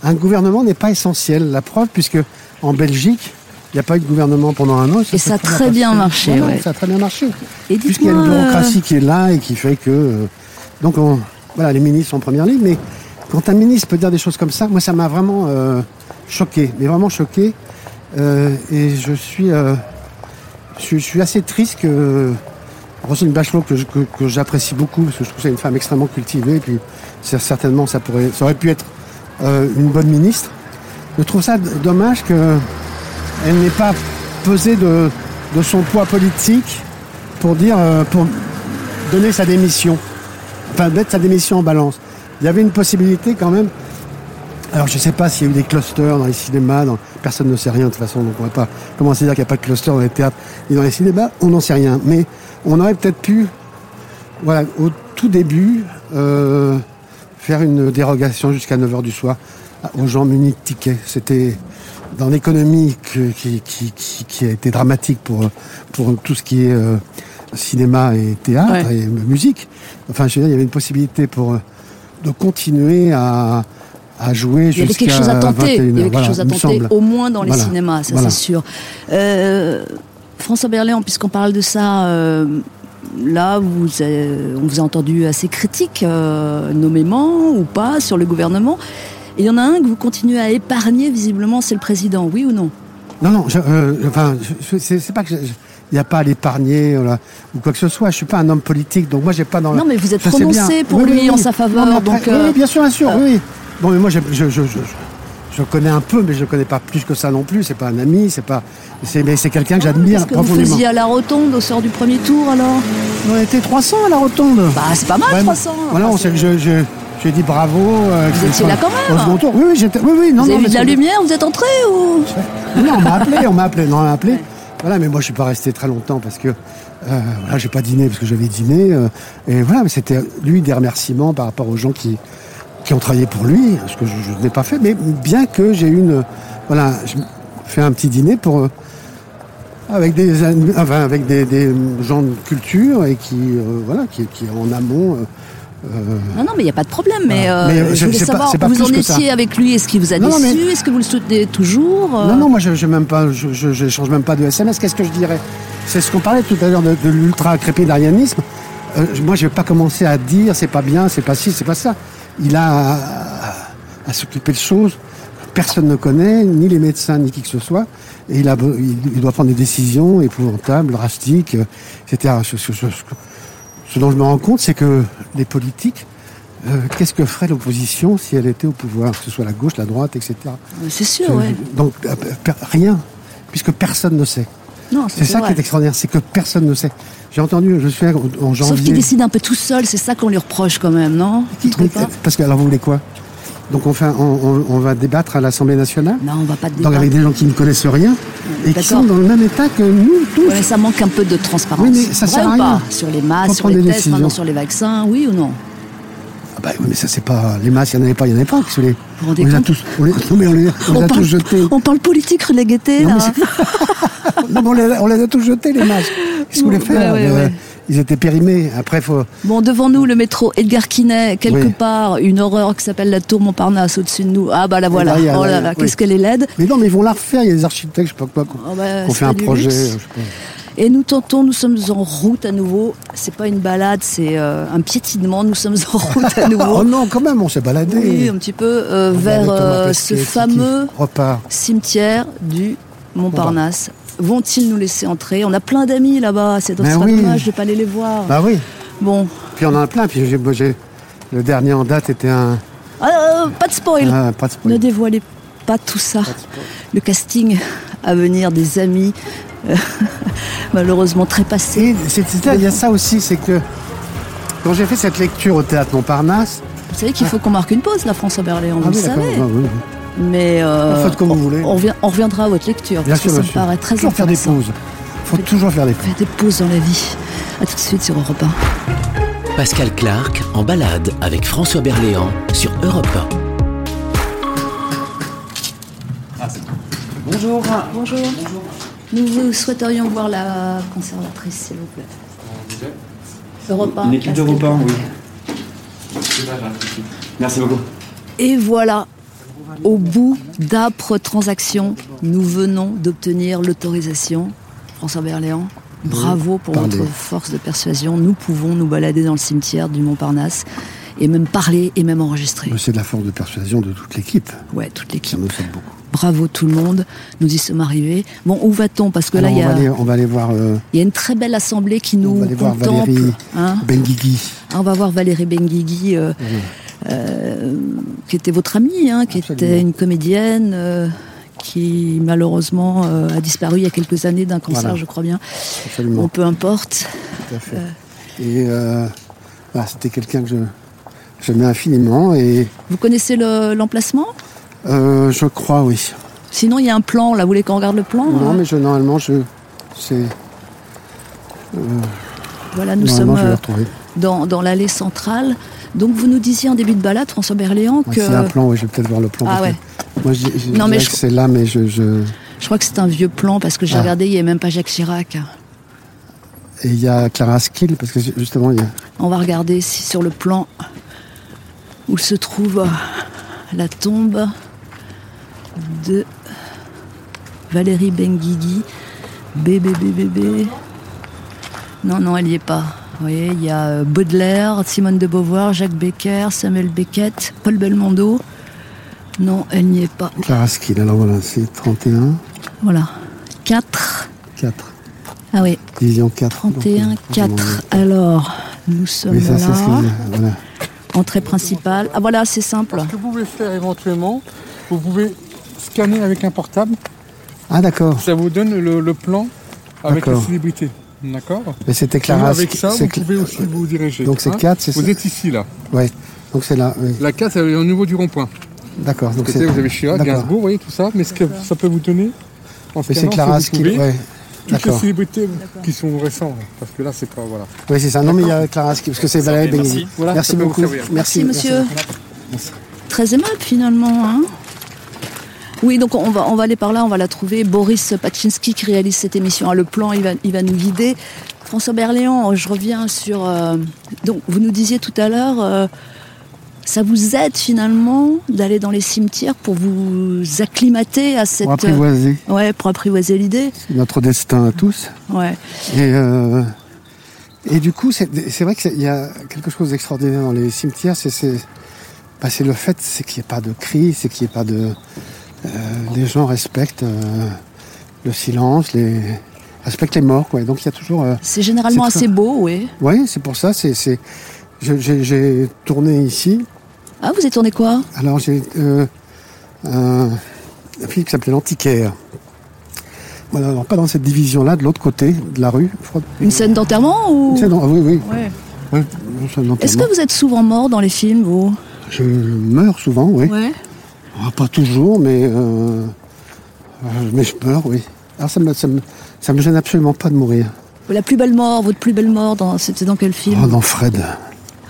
un gouvernement n'est pas essentiel. La preuve, puisque en Belgique, il n'y a pas eu de gouvernement pendant un an. Et ça a très bien marché, ouais. Ça a très bien marché. Et Puisqu'il y a une dites-moi, bureaucratie qui est là et qui fait que. euh, donc, on- voilà, les ministres sont en première ligne. Mais quand un ministre peut dire des choses comme ça, moi, ça m'a vraiment euh, choqué. Mais vraiment choqué. Euh, et je suis, euh, je, suis- assez triste que. Roselyne Bachelot, que, que- j'apprécie beaucoup, parce que je trouve que c'est une femme extrêmement cultivée, et puis certainement ça, aurait pu être une bonne ministre. Je trouve ça dommage qu'elle n'ait pas pesé de, de son poids politique pour dire, pour donner sa démission, enfin mettre sa démission en balance. Il y avait une possibilité quand même. Alors je ne sais pas s'il y a eu des clusters dans les cinémas, dans- personne ne sait rien de toute façon, donc on ne va pas commencer à dire qu'il n'y a pas de cluster dans les théâtres et dans les cinémas, on n'en sait rien. Mais on aurait peut-être pu, voilà, au tout début, euh, faire une dérogation jusqu'à 9h du soir aux gens munis de tickets. C'était dans l'économie qui, qui, qui, qui a été dramatique pour, pour tout ce qui est euh, cinéma et théâtre Ouais. et musique. Enfin, je veux dire, il y avait une possibilité pour euh, de continuer à, à jouer Il y avait jusqu'à quelque chose à tenter. Il y 21 avait quelque Voilà, chose à tenter, au moins dans les Voilà. cinémas, ça Voilà. c'est sûr. Euh, François Berléand, puisqu'on parle de ça, euh, là, vous, euh, on vous a entendu assez critique, euh, nommément ou pas, sur le gouvernement. Et il y en a un que vous continuez à épargner, visiblement, c'est le président, oui ou non? Non, non, je, enfin, c'est pas que je- n'y a pas à l'épargner voilà, ou quoi que ce soit. Je suis pas un homme politique, donc moi j'ai pas dans. la- Non, mais vous êtes prononcé pour lui en sa faveur, Non, donc, euh, oui, bien sûr, bien sûr, oui, oui. Bon, mais moi je, je, je, je, je connais un peu, mais je connais pas plus que ça non plus. C'est pas un ami, c'est pas, mais c'est quelqu'un que j'admire Qu'est-ce que vous faisiez à la rotonde au sort du premier tour, alors On était 300 à la rotonde. Bah, c'est pas mal, Ouais, 300. Voilà, Enfin, on c'est- s'est- je, je, je lui ai dit bravo. euh, Vous étiez là quand même. Au second tour. Oui, oui, j'étais. Oui, oui, non, Vous non, avez vu de la lumière, vous êtes entré ou Non, on m'a appelé, on m'a appelé, non, on m'a appelé. Voilà, mais moi je suis pas resté très longtemps parce que euh, voilà, j'ai pas dîné parce que j'avais dîné. euh, et voilà, mais c'était lui des remerciements par rapport aux gens qui, qui ont travaillé pour lui, ce que je, n'ai pas fait, mais bien que j'ai eu une. Voilà, je fais un petit dîner pour. euh, avec des, avec des, des gens de culture et qui, euh, voilà, qui, qui en amont. Euh, Non, non, mais il n'y a pas de problème. Mais, Voilà. euh, Mais, euh, je voulais savoir pas vous en étiez avec lui. Est-ce qu'il vous a Non, déçu mais- Est-ce que vous le soutenez toujours Non, non, moi je je même pas, je, je, je change même pas de SMS. Qu'est-ce que je dirais? C'est ce qu'on parlait tout à l'heure de, de l'ultra crépidarianisme. Euh, moi, je vais pas commencer à dire c'est pas bien, c'est pas ci, c'est pas ça. Il a à, s'occuper de choses que personne ne connaît, ni les médecins, ni qui que ce soit. Et il, a, il, doit prendre des décisions épouvantables, drastiques, etc. ce- dont je me rends compte, c'est que les politiques, euh, qu'est-ce que ferait l'opposition si elle était au pouvoir, que ce soit la gauche, la droite, etc. C'est sûr, ouais. Donc euh, rien, puisque personne ne sait. Non, C'est ça qui est extraordinaire, c'est que personne ne sait. J'ai entendu, je suis en en Sauf qu'il janvier. décide un peu tout seul, c'est ça qu'on lui reproche quand même, non? Vous Parce que alors vous voulez quoi? Donc on, fait, on, on- on va débattre à l'Assemblée nationale. Non, on va pas te Donc débattre. avec des gens qui ne connaissent rien et qui sont dans le même état que nous tous. Ouais, ça manque un peu de transparence. Oui, mais ça Vrai sert à ou pas rien. Sur les masques, sur les tests, décisions. maintenant sur les vaccins, oui ou non? Ah bah oui, mais ça c'est pas les masques, il n'y en avait pas, il n'y en avait pas. les- vous rendez on les a tous, on les, non, mais on les, on les a tous jetés. on parle politique, René Guettet, Non, mais *laughs* Non, mais on, les, a- on les a tous jetés les masques. Qu'est-ce que vous voulez faire ouais, Euh, ouais. Ils étaient périmés. Après, faut. Bon, devant nous, le métro Edgar Quinet, quelque Oui. part, une horreur qui s'appelle la tour Montparnasse au-dessus de nous. Ah bah la voilà. derrière, oh là là, oui. qu'est-ce qu'elle est laide. Mais non, mais ils vont la refaire. Il y a des architectes, je sais pas quoi, qui Oh bah, fait un projet. luxe. je sais pas. Et nous tentons, nous sommes en route à nouveau. C'est pas une balade, c'est euh, un piétinement. Nous sommes en *laughs* route à nouveau. Oh non, quand même, on s'est baladé. oui, un petit peu euh, vers euh, Pesquet, ce fameux repart. cimetière du Montparnasse. Vont-ils nous laisser entrer? On a plein d'amis là-bas. C'est serait oui. dommage de pas aller les voir. Bah oui. Bon, Puis on en a plein. Puis j'ai, le dernier en date était un. Ah, euh, pas de spoil. Ah, pas de spoil. Ne dévoilez pas tout ça. Le casting à venir des amis, euh, *laughs* malheureusement très c'est- il y a ça aussi, c'est que quand j'ai fait cette lecture au théâtre Montparnasse. Vous savez qu'il faut qu'on marque une pause, la François Berléand, vous Ah le oui, d'accord. savez. Mais euh, Faites comme vous voulez. on, on reviendra à votre lecture, Bien parce sûr, que ça bien me sûr. paraît très toujours faire des intéressant. pauses. faut toujours faire des pauses. Faites des pauses dans la vie. A tout de suite sur Europe 1. Pascal Clark en balade avec François Berléand sur Europe Bonjour. Bonjour. Nous vous souhaiterions voir la conservatrice, s'il vous plaît. Europe 1, Une équipe d'Europe 1, oui. Merci beaucoup. Et voilà, au bout d'âpres transactions, nous venons d'obtenir l'autorisation. François Berléand, bravo pour votre force de persuasion. Nous pouvons nous balader dans le cimetière du Montparnasse et même parler et même enregistrer. C'est de la force de persuasion de toute l'équipe. Ouais, toute Ça l'équipe. nous fait beaucoup. Bravo tout le monde. Nous y sommes arrivés. Bon, où va-t-on? Parce que Alors, là, il y, a, aller, on va aller voir euh, il y a une très belle assemblée qui on nous va aller voir. Valérie hein. Benguigui. Ah, On va voir Valérie Benguigui, euh, euh, qui était votre amie, hein, qui Absolument. était une comédienne euh, qui malheureusement euh, a disparu il y a quelques années d'un cancer, Voilà. je crois bien. Absolument. Bon, peu importe. Tout à fait. Et voilà, c'était quelqu'un que je j'aimais infiniment et Vous connaissez le- l'emplacement? Je crois oui. Sinon, il y a un plan. Là, vous voulez qu'on regarde le plan? Non mais je, normalement je c'est Voilà, nous sommes euh, dans, dans l'allée centrale. Donc, vous nous disiez en début de balade, François Berléand, Ouais, que C'est un plan, oui, je vais peut-être voir le plan. Ah ouais. Moi je, je Non, mais je- que c'est là mais je, je... je crois que c'est un vieux plan parce que j'ai Ah. regardé, il n'y a même pas Jacques Chirac. et il y a Clara Skill parce que justement il y a On va regarder si sur le plan où se trouve euh, la tombe de Valérie Benguigui. Bébé, bébé, bébé. Non, non, elle n'y est pas. Vous voyez, il y a euh, Baudelaire, Simone de Beauvoir, Jacques Becker, Samuel Beckett, Paul Belmondo. Non, elle n'y est pas. Clara Skill. Alors voilà, c'est 31, Voilà. 4. 4. Ah oui, Division 4. 31, Donc, 4. Alors, nous sommes Oui, ça c'est ce là. que voilà. Entrée principale. Ah voilà, c'est simple. Ce que vous pouvez faire éventuellement, vous pouvez scanner avec un portable. Ah d'accord. Ça vous donne le, le plan avec la D'accord. D'accord Mais c'était Sinon, Clara Avec ça, c'est vous pouvez aussi vous diriger. Donc c'est hein. 4, c'est Vous êtes ici, là. Ouais. Donc c'est là, oui. La 4, elle est au niveau du rond-point. D'accord. Donc c'est vous avez Chirac. Gainsbourg, vous voyez tout ça. Mais ce que ça peut vous donner, en Mais c'est scannant, Clara si vous Skill. pouvez, Ouais. toutes les célébrités qui sont récents. Parce que là, c'est pas. Voilà. Oui, c'est ça. Non, mais il y a Clara, parce que c'est Valérie. Voilà, Merci beaucoup. Merci, monsieur. Merci. Très aimable finalement. Hein oui, donc on va, on va aller par là, on va la trouver. Boris Pachinski qui réalise cette émission à Le Plan, il va, il va nous guider. François Berléand, je reviens sur... euh, donc vous nous disiez tout à l'heure, euh, ça vous aide finalement d'aller dans les cimetières pour vous acclimater à cette... Pour apprivoiser Ouais, pour apprivoiser l'idée. notre destin à tous. Ouais. Et, euh, et du coup, c'est c'est vrai qu'il y a quelque chose d'extraordinaire dans les cimetières. C'est c'est- bah, c'est le fait c'est qu'il n'y ait pas de cris, c'est qu'il n'y ait pas de. Euh, les gens respectent euh, le silence, les respectent les morts. Quoi. Donc il y a toujours. euh, C'est généralement assez beau, oui. Oui, c'est pour ça. C'est j'ai tourné ici. Ah, vous avez tourné quoi? Alors j'ai un, film qui s'appelait L'Antiquaire. Voilà, alors pas dans cette division-là, de l'autre côté de la rue. Une scène d'enterrement ou... Dans- oui, oui. Ouais. oui, une scène Est-ce d'enterrement. que vous êtes souvent mort dans les films, vous? Je meurs souvent, oui. Ouais. Ah, pas toujours, mais, euh, euh, mais je meurs, oui. Alors ça me, ça, me, ça me gêne absolument pas de mourir. La plus belle mort, votre plus belle mort, dans... c'était dans quel film? Oh, dans Fred.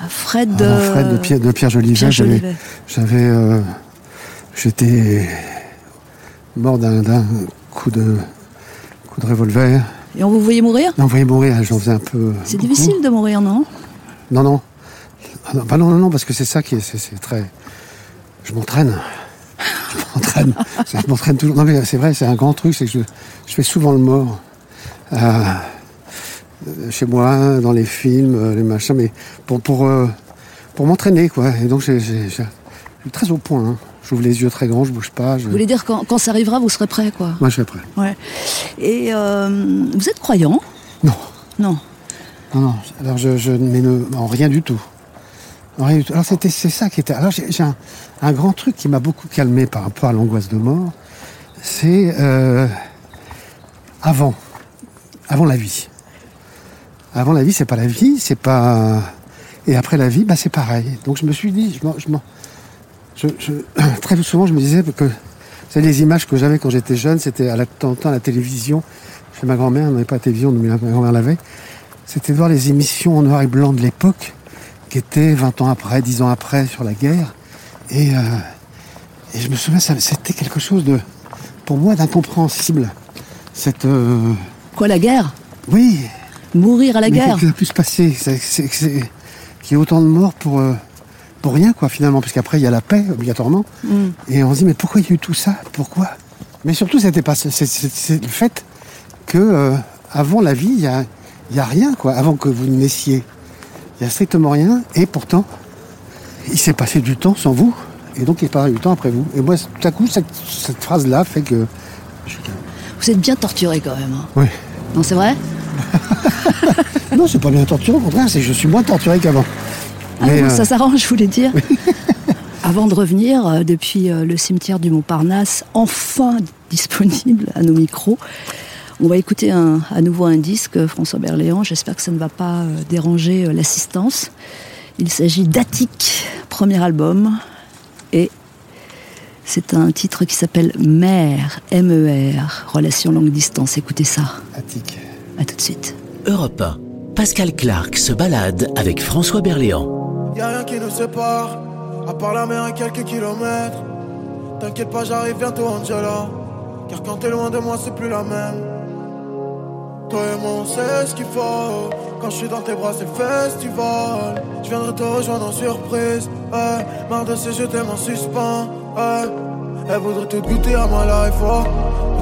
Ah, Fred, Ah, dans Fred de Pierre, de Pierre Jolivet. J'avais- Jolivet. J'avais. euh, J'étais mort d'un coup de, coup de revolver. Et on vous voyait mourir? Vous voyez mourir, j'en faisais un peu. C'est difficile de mourir, non? Non, non. Ah non, bah non, non, non, parce que c'est ça qui est, c'est, c'est très. Je m'entraîne. Je m'entraîne. Je m'entraîne toujours. Non, mais c'est vrai, c'est un grand truc, c'est que je, je fais souvent le mort. Euh, chez moi, dans les films, euh, les machins, mais pour, pour, euh, pour m'entraîner, quoi. Et donc, j'ai, très au point. hein. J'ouvre les yeux très grands, je bouge pas. Je... Vous voulez dire quand, quand ça arrivera, vous serez prêt, quoi? Moi, je serai prêt. Ouais. Et euh, vous êtes croyant? Non, Non. non, non. Alors, je, je mais ne, en rien du tout. En rien du tout. Alors, c'était, c'est ça qui était. Alors, j'ai, un, un grand truc qui m'a beaucoup calmé par rapport à l'angoisse de mort. C'est euh, avant, avant la vie. Avant la vie, c'est pas la vie, c'est pas. Et après la vie, bah, c'est pareil. Donc, je me suis dit, je je je, *clears throat* très souvent, je me disais que c'est les images que j'avais quand j'étais jeune, c'était à la, à la télévision. Chez ma grand-mère, on n'avait pas la télévision, mais ma grand-mère l'avait. C'était de voir les émissions en noir et blanc de l'époque, qui étaient 20 ans après, 10 ans après, sur la guerre. Et, euh, et je me souviens, c'était quelque chose de, pour moi, d'incompréhensible. Cette, euh, Quoi, la guerre? Oui, Mourir à la mais guerre? qu'est-ce qui a pu se passer? Qu'il y ait autant de morts pour, euh, pour rien, quoi, finalement, parce qu'après, il y a la paix, obligatoirement. Hmm. Et on se dit, mais pourquoi il y a eu tout ça? Pourquoi? Mais surtout, c'était pas, c'est, le fait que euh, avant la vie, il y a, y a rien, quoi. Avant que vous naissiez, il y a strictement rien. Et pourtant, il s'est passé du temps sans vous. Et donc, il est pas du temps après vous. Et moi, tout à coup, cette, cette phrase-là fait que. je suis calme. Vous êtes bien torturé quand même. hein. Oui. Non, c'est vrai *laughs* Non, c'est pas bien torturé. Au contraire, c'est je suis moins torturé qu'avant. Ah, Mais, euh, Ça s'arrange, je voulais dire. *laughs* *laughs* Avant de revenir, euh, depuis euh, le cimetière du Montparnasse, enfin disponible à nos micros, on va écouter un- à nouveau un disque, François Berléand. J'espère que ça ne va pas euh, déranger euh, l'assistance. Il s'agit d'Attic, premier album. Et c'est un titre qui s'appelle Mère, M-E-R, relation longue distance. Écoutez ça. Attic. À tout de suite. Europe 1. Pascal Clark se balade avec François Berléand. Y'a rien qui nous sépare, à part la mer et quelques kilomètres. T'inquiète pas, j'arrive bientôt, Angela. Car quand t'es loin de moi, c'est plus la même. Toi et moi, on sait ce qu'il faut. Quand je suis dans tes bras, c'est festival. Je viendrai te rejoindre en surprise. Ouais, marre de ces jeux, t'es mon suspens. Ouais, elle voudrait tout goûter à ma life. Oh.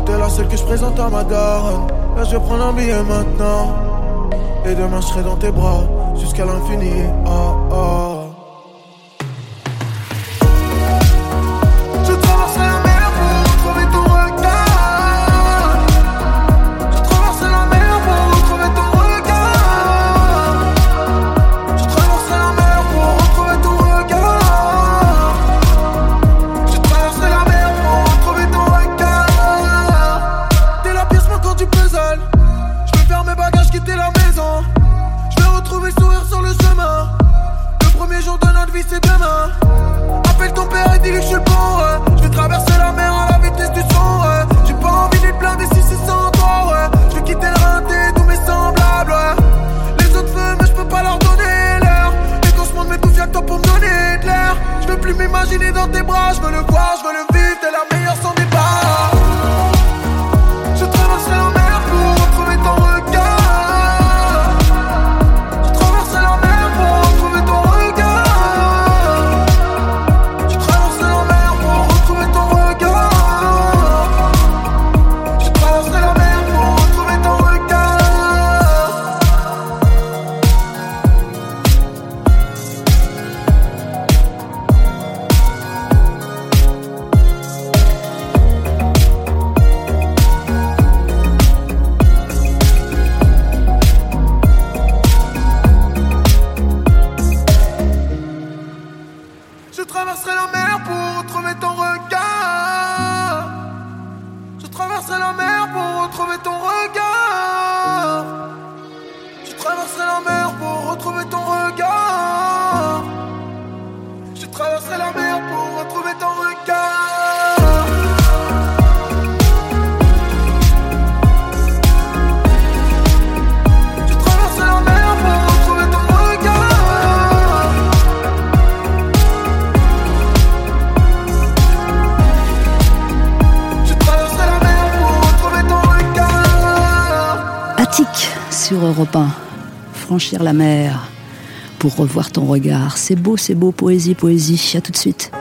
T'es la seule que je présente à ma daronne. Là, je vais prendre un billet maintenant. Et demain je serai dans tes bras jusqu'à l'infini. Ah. direction Europe 1. Franchir la mer pour revoir ton regard. C'est beau, c'est beau, poésie, poésie. À tout de suite.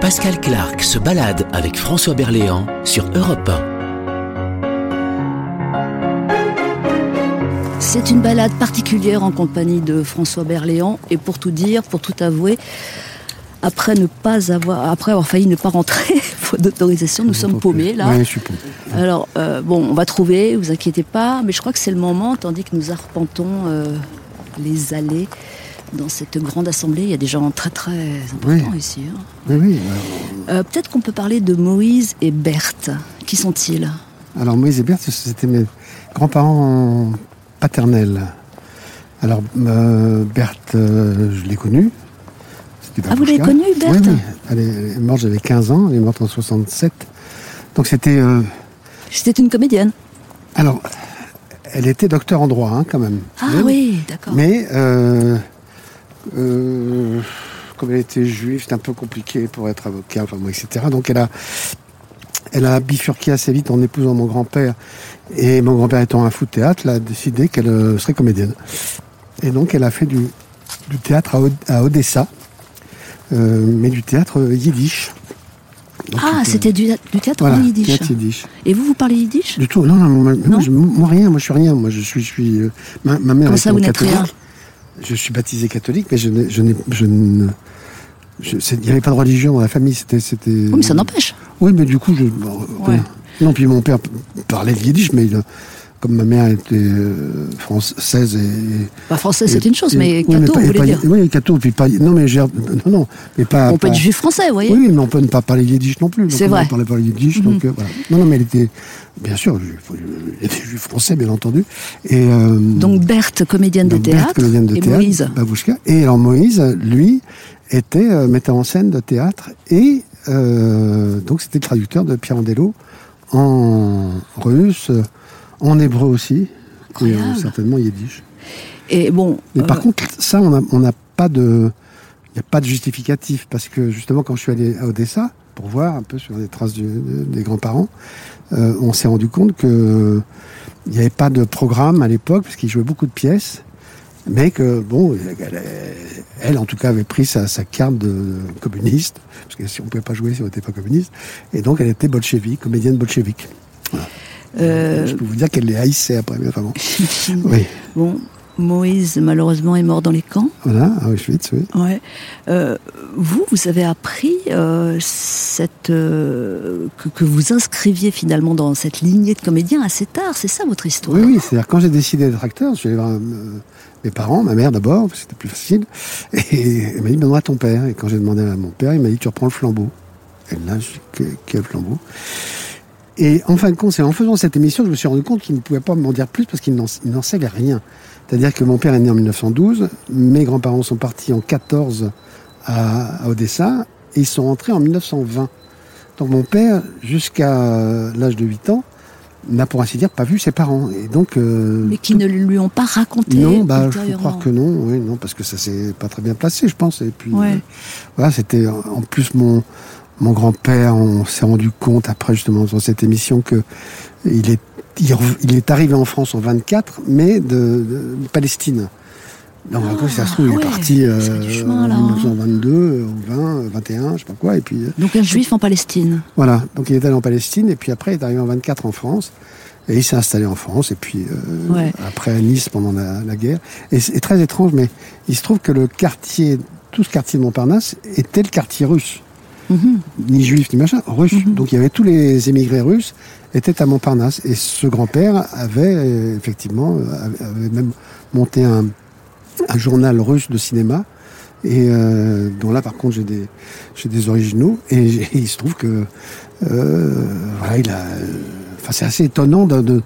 Pascal Clark se balade avec François Berléand sur Europe 1. C'est une balade particulière en compagnie de François Berléand. Et pour tout dire, pour tout avouer, après ne pas avoir, après avoir failli ne pas rentrer, *laughs* faute d'autorisation, nous sommes paumés là. Oui, je suis paumé. Alors, euh, bon, on va trouver, vous inquiétez pas, mais je crois que c'est le moment, tandis que nous arpentons euh, les allées dans cette grande assemblée. Il y a des gens très très importants Oui. ici. hein. Oui, oui. Euh, Peut-être qu'on peut parler de Moïse et Berthe. Qui sont-ils? Alors Moïse et Berthe, c'était mes grands-parents paternels. Alors Berthe, je l'ai connue. Ah, vous l'avez connue, Berthe? Oui, oui. Elle est elle est morte, j'avais 15 ans, elle est morte en 67. Donc c'était... euh, C'était une comédienne. alors, elle était docteur en droit, hein, quand même. Ah oui, d'accord. Mais euh, euh, comme elle était juive, c'était un peu compliqué pour être avocat, enfin etc. Donc elle a, elle a bifurqué assez vite en épousant mon grand-père. Et mon grand-père étant un fou de théâtre, elle a décidé qu'elle euh, serait comédienne. Et donc elle a fait du, du théâtre à, Od- à Odessa, euh, mais du théâtre yiddish. Donc, Ah, c'était du, du théâtre voilà, en yiddish. théâtre yiddish. Et vous, vous parlez yiddish? Du tout, non, non, moi, Non moi, je- moi, rien, moi je suis rien, moi je suis, je suis euh, ma, ma mère Comment ça, vous n'êtes rien Je suis baptisé catholique, mais je n'ai, je ne, il n'y avait pas de religion dans la famille, c'était. Oui, mais ça n'empêche. Oui, mais du coup, je. bon, euh, Ouais. Non, puis mon père parlait yiddish, mais il, comme ma mère était euh, française et. Bah, français, c'est une chose, et- mais catho, vous voulez dire Oui, catho, puis pas. Non, mais j'ai. Non, non, mais pas. On peut pas- être juif français, vous voyez oui, mais on peut ne pas parler yiddish non plus. C'est on vrai. ne parlait pas yiddish, donc euh, voilà. Non, non, mais elle était, bien sûr, juif- il était juif français, bien entendu. Et, euh, Donc Berthe, comédienne de donc, Berthe, théâtre, comédienne de et théâtre, Moïse. Babouchka. Et alors Moïse, lui, était euh, metteur en scène de théâtre et euh, donc c'était le traducteur de Pierre Andello en russe, en hébreu aussi, et euh, certainement yiddish. Et bon, Mais par euh, contre, ça, on n'a on pas de, il n'y a pas de justificatif parce que justement, quand je suis allé à Odessa pour voir un peu sur les traces du- des grands-parents, euh, on s'est rendu compte que il n'y avait pas de programme à l'époque parce qu'ils jouaient beaucoup de pièces, mais que bon, elle, elle, en tout cas avait pris sa, sa carte de communiste parce que si on pouvait pas jouer si on n'était pas communiste, et donc elle était bolchevique, comédienne bolchevique. Euh, Je peux vous dire qu'elle les haïssait après, mais enfin bon. *laughs* Oui, bon, Moïse, malheureusement, est mort dans les camps. voilà, à Auschwitz, oui. Ouais. Euh, vous, vous avez appris euh, cette, euh, que, que vous inscriviez finalement dans cette lignée de comédiens assez tard. C'est ça votre histoire? Oui, oui, c'est-à-dire quand j'ai décidé d'être acteur, je suis allé voir euh, mes parents, ma mère d'abord, parce que c'était plus facile, *laughs* et elle m'a dit, demande à ton père. Et quand j'ai demandé à mon père, il m'a dit, tu reprends le flambeau. Et là, je dis, Que- quel flambeau? Et en fin de compte, c'est en faisant cette émission je me suis rendu compte qu'il ne pouvait pas m'en dire plus parce qu'il n'en savait rien. C'est-à-dire que mon père est né en 1912, mes grands-parents sont partis en 14 à, à Odessa, et ils sont rentrés en 1920. Donc mon père, jusqu'à l'âge de 8 ans, n'a pour ainsi dire pas vu ses parents. Et donc, euh, Mais qui ne lui ont pas raconté non, bah, je peux croire que non, oui, non, parce que ça s'est pas très bien placé, je pense. Et puis, Ouais. euh, voilà, c'était en plus mon mon grand-père. On s'est rendu compte après justement dans cette émission que il est il, arrivé en France en 24, mais de, de Palestine. Donc, à cause, ça se trouve, il ouais, est parti euh, chemin, en là, hein. 1922, au 20, euh, 21, je sais pas quoi, et puis euh, Donc un juif en Palestine. voilà. Donc, il est allé en Palestine, et puis après, il est arrivé en 24 en France. Et il s'est installé en France, et puis euh, Ouais. après à Nice pendant la, la guerre. Et c'est très étrange, mais il se trouve que le quartier, tout ce quartier de Montparnasse était le quartier russe. Mhm. Ni juif, ni machin, russe. Donc il y avait tous les émigrés russes étaient à Montparnasse. Et ce grand-père avait euh, effectivement, avait même monté un, un journal russe de cinéma. Et euh, dont là, par contre, j'ai des, j'ai des originaux. Et, *laughs* il se trouve que, euh, voilà, il a. Enfin, c'est assez étonnant de, de,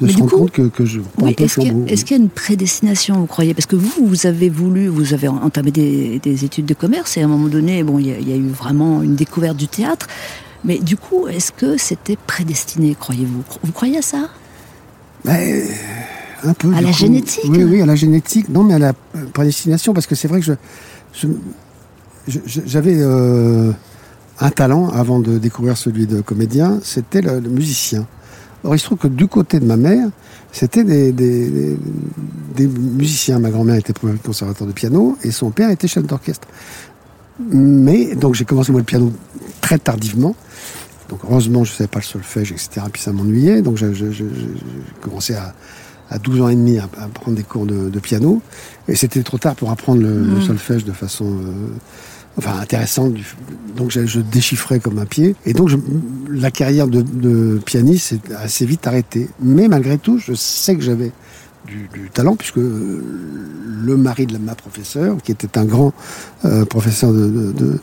de Mais se rendre coup- compte que, que je. prends Oui, est-ce qu'il y, a- y une prédestination, vous croyez? Parce que vous, vous avez voulu, vous avez entamé des, des études de commerce et à un moment donné, bon, il y, a- il y a eu vraiment une découverte du théâtre. Mais du coup, est-ce que c'était prédestiné, croyez-vous? Vous croyez à ça? Ben, un peu. À la coup. génétique Oui, oui, à la génétique. Non, mais à la prédestination, parce que c'est vrai que je- j'avais euh, un talent avant de découvrir celui de comédien, c'était le, le musicien. Or, il se trouve que du côté de ma mère, c'était des, des, des- des musiciens. Ma grand-mère était première conservateur de piano et son père était chef d'orchestre. Mais, donc j'ai commencé moi le piano très tardivement. Donc heureusement, je ne savais pas le solfège, etc. Puis ça m'ennuyait. Donc j'ai commencé à, à 12 ans et demi à, à prendre des cours de, de piano. Et c'était trop tard pour apprendre le, le solfège de façon euh, enfin, intéressante. Donc je, je déchiffrais comme un pied. Et donc je- la carrière de, de pianiste s'est assez vite arrêtée. Mais malgré tout, je sais que j'avais du, du talent, puisque le mari de la- ma professeure, qui était un grand euh, professeur de, de- de-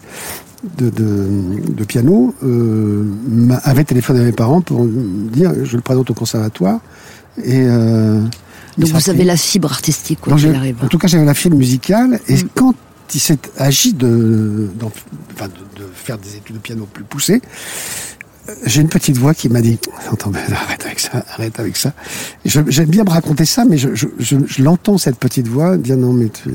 de, de- de piano, euh, avait téléphoné à mes parents pour me dire je le présente au conservatoire. Et, euh, Donc vous avez la fibre artistique, quoi Donc, arrive. En tout cas, j'avais la fibre musicale. Et Mm. quand il s'est agi de, faire des études de piano plus poussées, euh, j'ai une petite voix qui m'a dit *laughs* arrête avec ça, arrête avec ça. J'aime bien me raconter ça, mais je- je l'entends, cette petite voix, dire Non, mais tu,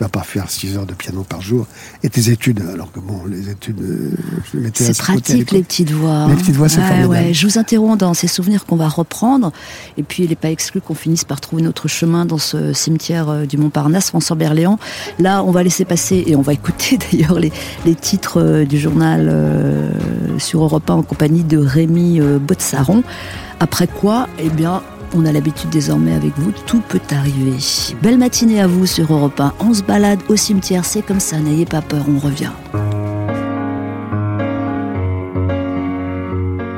tu vas pas faire 6 heures de piano par jour. Et tes études, alors que bon, les études, euh, je les mettais C'est pratique les petites voix. Les petites voix, c'est Ouais, formidable. ouais. Je vous interromps dans ces souvenirs qu'on va reprendre. Et puis, il n'est pas exclu qu'on finisse par trouver notre chemin dans ce cimetière euh, du Montparnasse, François Berléand. Là, on va laisser passer, et on va écouter *laughs* d'ailleurs les, les titres euh, du journal euh, sur Europe 1 en compagnie de Rémi Botsaron. Après quoi, eh bien, on a l'habitude désormais avec vous, tout peut arriver. Belle matinée à vous sur Europe 1. On se balade au cimetière, c'est comme ça, n'ayez pas peur, on revient.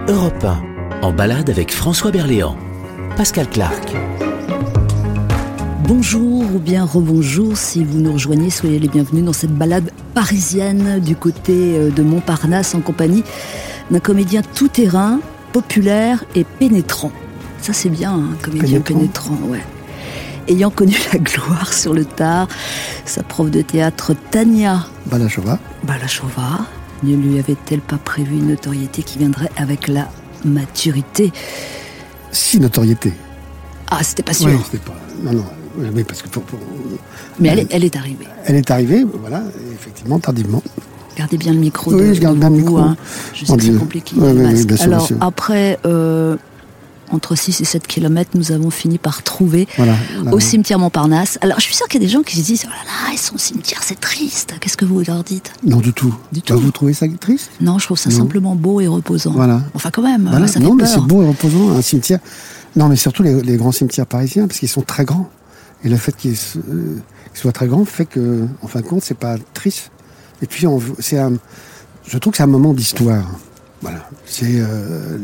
Europe 1, en balade avec François Berléand. Pascal Clark. Bonjour ou bien rebonjour si vous nous rejoignez, soyez les bienvenus dans cette balade parisienne du côté euh, de Montparnasse en compagnie d'un comédien tout-terrain, populaire et pénétrant. Ça c'est bien, un comédien Pénétrant. pénétrant, ouais. Ayant connu la gloire sur le tard, sa prof de théâtre Tania Balachova. Balachova ne lui avait-elle pas prévu une notoriété qui viendrait avec la maturité? Si, notoriété. Ah, c'était pas sûr, Oui, c'était pas. Non, non. oui, parce que pour- pour- mais elle est, elle est arrivée. elle est arrivée, voilà, effectivement, tardivement. Gardez bien le micro. Oui, de- je garde bien le micro. hein. Je sais que c'est compliqué. Oui, sûr, Alors, après, euh, entre 6 et 7 kilomètres, nous avons fini par trouver Voilà. là, au cimetière Montparnasse. Alors, je suis sûre qu'il y a des gens qui se disent Oh là là, ils sont au cimetière, c'est triste. Qu'est-ce que vous leur dites? Non, du tout. Du Bah, tout. Vous trouvez ça triste? Non, je trouve ça Non. simplement beau et reposant. Voilà. Enfin, quand même, Voilà. ça fait Non, mais c'est beau et reposant, un cimetière. Non, mais surtout les, les grands cimetières parisiens, parce qu'ils sont très grands. Et le fait qu'ils euh, qu'ils soient très grands fait que, en fin de compte, c'est pas triste. Et puis, c'est un, je trouve que c'est un moment d'histoire. Voilà. C'est, euh,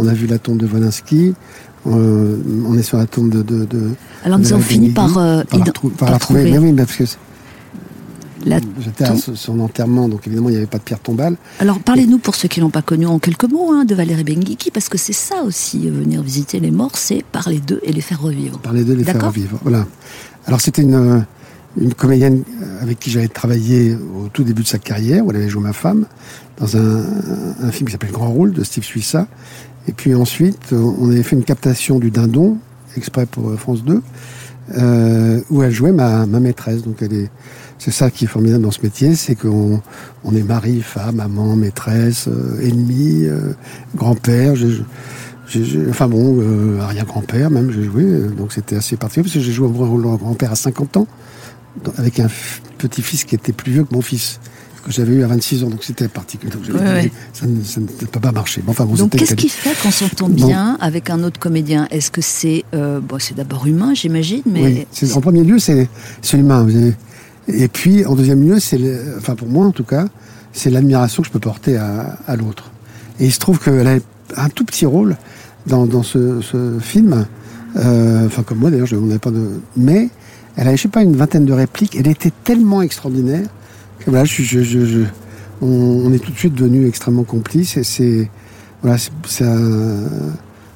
on a vu la tombe de Wolinski. euh, on est sur la tombe de. de, de Alors, nous avons fini par, euh, par la, par par la trouver. trouver Mais oui, parce que la j'étais à son- enterrement, donc évidemment, il n'y avait pas de pierre tombale. Alors parlez-nous pour ceux qui l'ont pas connu en quelques mots hein, de Valérie Benguigui parce que c'est ça aussi euh, venir visiter les morts, c'est parler d'eux et les faire revivre. parler d'eux, les faire revivre. Voilà. Alors c'était une, euh, une comédienne avec qui j'avais travaillé au tout début de sa carrière, où elle avait joué ma femme, dans un, un film qui s'appelle Grand Rôle de Steve Suissa. Et puis ensuite, on avait fait une captation du Dindon, exprès pour euh, France 2, euh, où elle jouait ma, ma maîtresse. Donc elle est, c'est ça qui est formidable dans ce métier, c'est qu'on on est mari, femme, amant, maîtresse, euh, ennemi, euh, grand-père. J'ai- enfin bon, euh, arrière-grand-père même, j'ai joué. euh, Donc c'était assez particulier parce que j'ai joué au rôle grand-père à 50 ans, avec un petit-fils qui était plus vieux que mon fils, que j'avais eu à 26 ans. Donc c'était particulier. Donc j'avais Ouais, dit, ouais. ça, ne, ça ne peut pas marcher. Bon, enfin, bon, Donc qu'est-ce qui fait qu'on s'entend Bon. bien avec un autre comédien? Est-ce que c'est euh, bon, c'est d'abord humain, j'imagine, mais Oui, en premier lieu, c'est avez- Et puis, en deuxième lieu, c'est, enfin pour moi en tout cas, c'est l'admiration que je peux porter à, à l'autre. Et il se trouve qu'elle a un tout petit rôle dans, dans ce, ce film. Euh, enfin, comme moi d'ailleurs, je n'en ai pas de. Mais Elle avait, je sais pas, une vingtaine de répliques. Elle était tellement extraordinaire voilà, je, je, je, je- on, on est tout de suite devenus extrêmement complices. Et c'est, voilà, c'est- ça,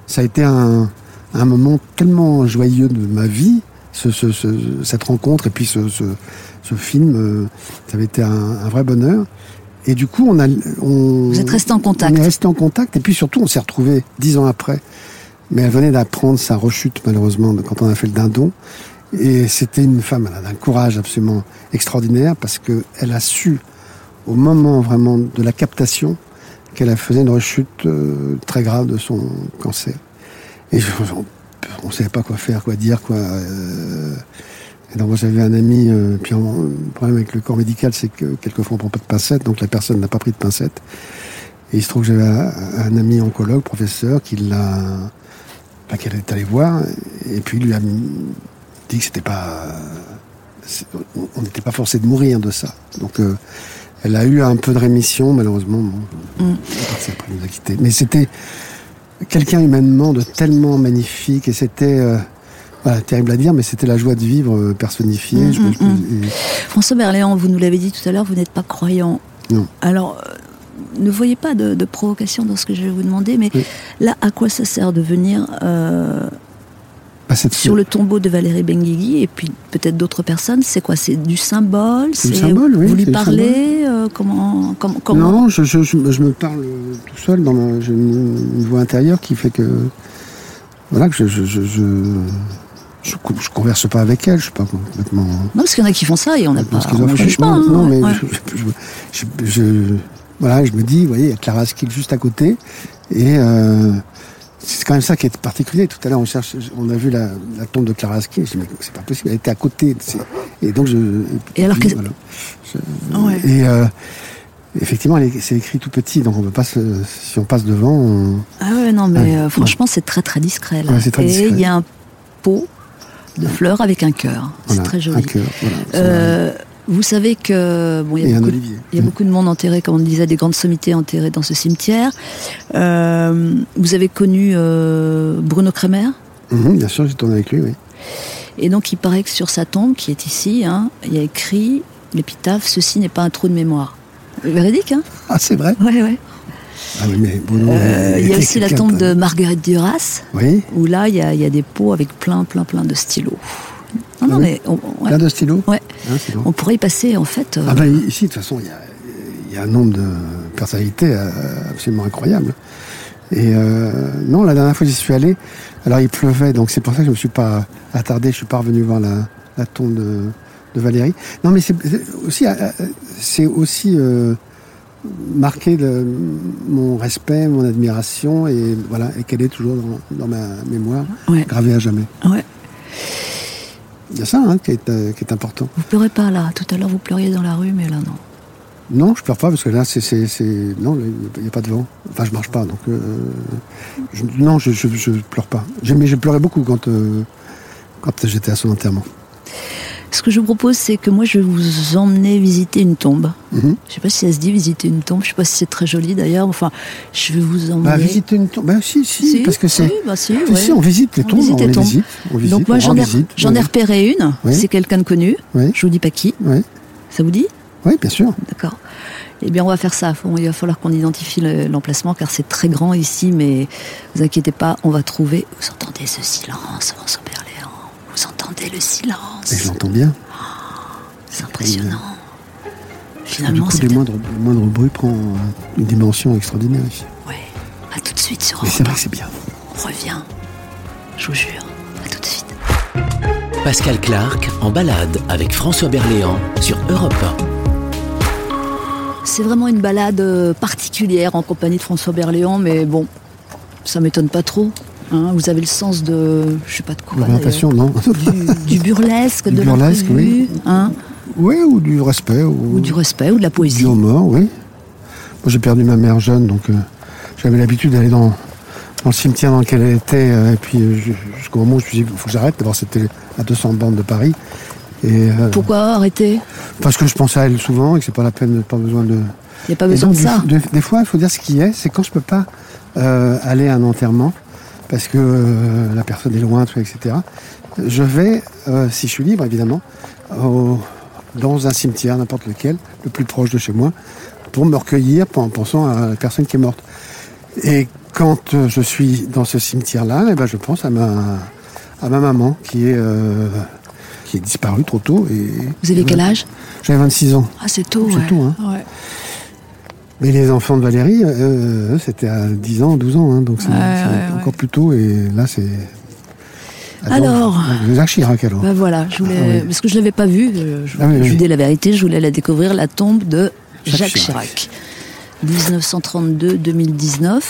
ça a été un, un moment tellement joyeux de ma vie, ce, ce- ce- cette rencontre et puis ce, ce, ce film. euh, ça avait été un, un vrai bonheur. Et du coup, on a, on, Vous êtes restés en contact. on est resté en contact et puis surtout on s'est retrouvés dix ans après. Mais elle venait d'apprendre sa rechute malheureusement quand on a fait le dindon. Et c'était une femme d'un courage absolument extraordinaire parce que elle a su au moment vraiment de la captation qu'elle a faisait une rechute euh, très grave de son cancer. Et je- on ne savait pas quoi faire, quoi dire, quoi. euh, et donc moi j'avais un ami, euh, puis le problème avec le corps médical, c'est que quelquefois on prend pas de pincettes, donc la personne n'a pas pris de pincettes. Et il se trouve que j'avais un, ami oncologue, professeur, qui l'a, qu'elle est allée voir, et puis lui a mis- dit que c'était pas, on- n'était pas forcé de mourir de ça. Donc euh, elle a eu un peu de rémission, malheureusement. Bon, Mm. après, nous a quittés. Mais c'était quelqu'un humainement de tellement magnifique, et c'était euh, voilà, terrible à dire, mais c'était la joie de vivre euh, personnifiée. Mm, Je mm, je me- et- François Berléand, vous nous l'avez dit tout à l'heure, vous n'êtes pas croyant. Non. Alors, ne voyez pas de, de provocation dans ce que je vais vous demander, mais Oui. là, à quoi ça sert de venir euh, bah, sur le tombeau de Valérie Benguigui et puis peut-être d'autres personnes C'est quoi C'est du symbole C'est du symbole, oui, Vous lui parlez euh, Comment, comment, comment Non, je, je, je, je me parle euh, tout seul dans ma, j'ai une, une voix intérieure qui fait que voilà que je je je, je, je, co- je converse pas avec elle, je suis pas complètement Non, parce qu'il y en a qui font ça et on n'a pas. On schizophrène. juge pas. Non, hein, non, mais ouais. je, je, je, je- voilà, je me dis, vous voyez, il y a Clara Skill juste à côté et euh, c'est quand même ça qui est particulier. Tout à l'heure, on cherche, on a vu la, la tombe de Clara Skill. Je mais c'est pas possible, elle était à côté. Et donc je. Et alors que- voilà. Je- Ouais. Et euh, effectivement, c'est écrit tout petit, donc on peut pas se, si on passe devant. on- Ah ouais, non, mais Ouais, euh, franchement, c'est très très discret. Là. Ouais, c'est très et discret. il y a un pot de fleurs avec un cœur. voilà, c'est très un joli. cœur, voilà, Euh, vous savez que bon, il y a beaucoup, olivier. il y a beaucoup de monde enterré, comme on le disait, des grandes sommités enterrées dans ce cimetière. Euh, vous avez connu euh, Bruno Kremer? Mhm, bien sûr, j'ai tourné avec lui, oui. et donc il paraît que sur sa tombe, qui est ici, hein, il y a écrit l'épitaphe "Ceci n'est pas un trou de mémoire". Véridique, hein? Ah, c'est vrai? Ouais, ouais. Ah oui, mais Bruno, Euh, il y a aussi la tombe de Marguerite Duras, Oui, où là il y a, il y a des pots avec plein, plein, plein de stylos. Non, non, Ah oui mais on, ouais, plein de stylos. Ouais. Bon. on pourrait y passer en fait. euh, Ah ben ici, de toute façon, il y a, il y a un nombre de personnalités euh, absolument incroyable. Et euh, non, la dernière fois que j'y suis allé, alors il pleuvait, donc c'est pour ça que je me suis pas attardé, je suis pas revenu voir la, la tombe de, de Valérie. Non, mais c'est aussi, c'est aussi euh, marqué le- mon respect, mon admiration, et voilà, et qu'elle est toujours dans, dans ma mémoire, Ouais. gravée à jamais. ouais. Il y a ça hein, qui, est, euh, qui est important. Vous pleurez pas là. Tout à l'heure vous pleuriez dans la rue, mais là non. Non, je pleure pas parce que là, c'est, non, il n'y a pas de vent. Enfin, je marche pas, donc euh, je- non, je, je, je pleure pas. Mais j'ai pleuré beaucoup quand euh, quand j'étais à son enterrement. Ce que je vous propose, c'est que moi je vais vous emmener visiter une tombe. Mhm. Je sais pas si ça se dit visiter une tombe. Je sais pas si c'est très joli d'ailleurs. Enfin, je vais vous emmener. Bah, visiter une tombe. Bah, si, si, Si, parce que c'est. si, bah, si, Si, ouais. si, on visite les On tombes, visite on les les tombes. visite, on visite, Donc moi j'en ai, revisite. j'en ai Oui. repéré une. Oui. C'est quelqu'un de connu. Oui. Je vous dis pas qui. Oui, Ça vous dit oui, bien sûr. D'accord. Eh bien, on va faire ça. Il va falloir qu'on identifie le- l'emplacement car c'est très grand ici, mais vous inquiétez pas, on va trouver. Vous entendez ce silence, François Berléand Vous entendez le Et je silence l'entends bien. C'est impressionnant. du Finalement, coup, c'est. le moindre, le moindre bruit prend une dimension extraordinaire ici. Ouais. À tout de suite sur Mais c'est vrai que c'est bien. On revient. Je vous jure. À tout de suite. Pascal Clark en balade avec François Berléand sur Europe C'est vraiment une balade euh, particulière en compagnie de François Berléand, mais bon, ça m'étonne pas trop. Hein. vous avez le sens de, je sais pas de quoi, L'orientation, non d'ailleurs. du, du burlesque, Du de burlesque, oui. hein, Oui, ou du respect. Ou, ou du respect, ou de la Du poésie. mort, oui. Moi, j'ai perdu ma mère jeune, donc euh, j'avais l'habitude d'aller dans, dans le cimetière dans lequel elle était. euh, et puis, euh, jusqu'au moment où je me suis dit, il faut que j'arrête. D'abord, c'était à 200 bandes de Paris. Et, euh, Pourquoi arrêter? parce que je pensais à elle souvent et que c'est pas la peine, pas besoin de. Il n'y a pas besoin donc, de ça. Des, des- fois, il faut dire ce qui est, c'est quand je peux pas euh, aller à un enterrement, parce que euh, la personne est loin, tout, etc. je vais, euh, si je suis libre évidemment, au- dans un cimetière, n'importe lequel, le plus proche de chez moi, pour me recueillir en pensant à la personne qui est morte. Et quand euh, je suis dans ce cimetière-là, eh ben, je pense à ma, à ma maman qui est, qui est disparue trop tôt. Et, Vous avez quel âge? J'avais 26 ans. Ah, c'est tôt, C'est ouais. tôt, hein. Ouais. Mais les enfants de Valérie, euh, c'était à 10 ans, 12 ans, hein, donc c'est Ouais, encore plus tôt. Et là, c'est. Alors Jacques Chirac, alors. Bah voilà, je voulais, Ah oui. parce que je l'avais pas vue, euh, je, Ah oui, je vous dis la vérité, je voulais la découvrir, la tombe de Jacques Jacques, Chirac. Chirac. 1932-2019.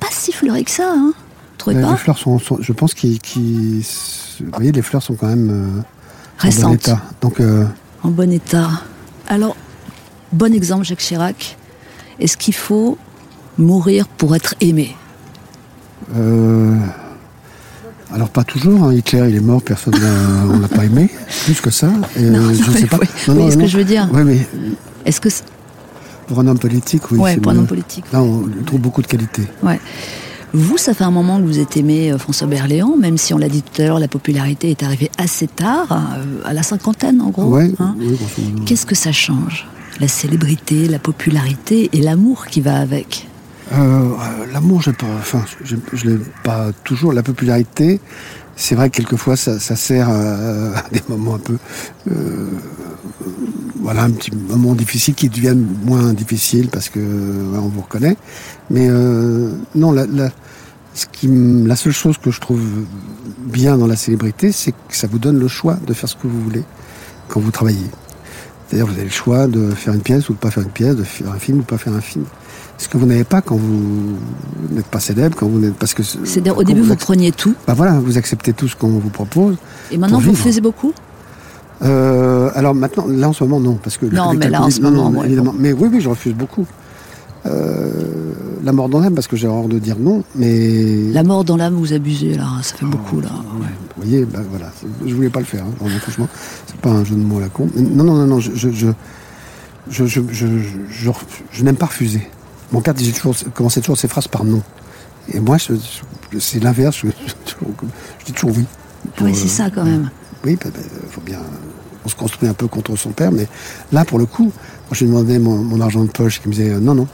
Pas si fleuri que ça, hein Trouvez Euh, pas les fleurs sont, sont- je pense qu'ils, vous voyez, les fleurs sont quand même euh, en bon Récente, état. Donc, euh, en bon état. Alors, bon exemple, Jacques Chirac. Est-ce qu'il faut mourir pour être aimé? Euh, alors pas toujours. hein. Hitler, il est mort, personne, n'a- on l'a pas aimé, *laughs* plus que ça. Et, Non, je non, sais mais pas. oui. Oui, ce que je veux dire. Oui, mais Est-ce que pour un homme politique, oui. ouais, pour un homme politique. Là, on trouve beaucoup de qualités. Ouais. Vous, ça fait un moment que vous êtes aimé euh, François Berléand, même si on l'a dit tout à l'heure, la popularité est arrivée assez tard, euh, à la cinquantaine en gros. ouais, hein. oui. Qu'est-ce que ça change? La célébrité, la popularité et l'amour qui va avec. Euh, L'amour, je, je l'ai pas toujours. La popularité, c'est vrai que quelquefois ça, sert à, des moments un peu, euh, voilà, un petit moment difficile qui deviennent moins difficiles parce que on vous reconnaît. Mais euh, non, la seule chose que je trouve bien dans la célébrité, c'est que ça vous donne le choix de faire ce que vous voulez quand vous travaillez. C'est-à-dire vous avez le choix de faire une pièce ou de pas faire une pièce, de faire un film ou de pas faire un film. Ce que vous n'avez pas quand vous n'êtes pas célèbre, quand vous n'êtes parce que C'est-à-dire, au début, vous preniez tout, bah voilà, vous acceptez tout ce qu'on vous propose. et maintenant, vous faisiez beaucoup Euh, alors maintenant, là en ce moment, non, parce que Non, mais là, en ce non, moment, non, ouais, évidemment. Mais oui, oui, je refuse beaucoup. Euh, la mort dans l'âme, parce que j'ai horreur de dire non, mais La mort dans l'âme, vous abusez, là, ça fait beaucoup, là. Vous voyez, bah, voilà, je voulais pas le faire. hein, franchement, c'est pas un jeu de mots à la con. Non, non, non, non, je, je, je, je, je, je, je- je- je n'aime pas refuser. Mon père disait toujours, commençait toujours ses phrases par non. Et moi, je- je- c'est l'inverse. Je, je- je dis toujours oui. Pour, Oui, c'est euh, ça, quand même. Oui, bah, bah, faut bien. On se construit un peu contre son père, mais là, pour le coup, quand je lui demandais mon, mon argent de poche, il me disait euh, non, non.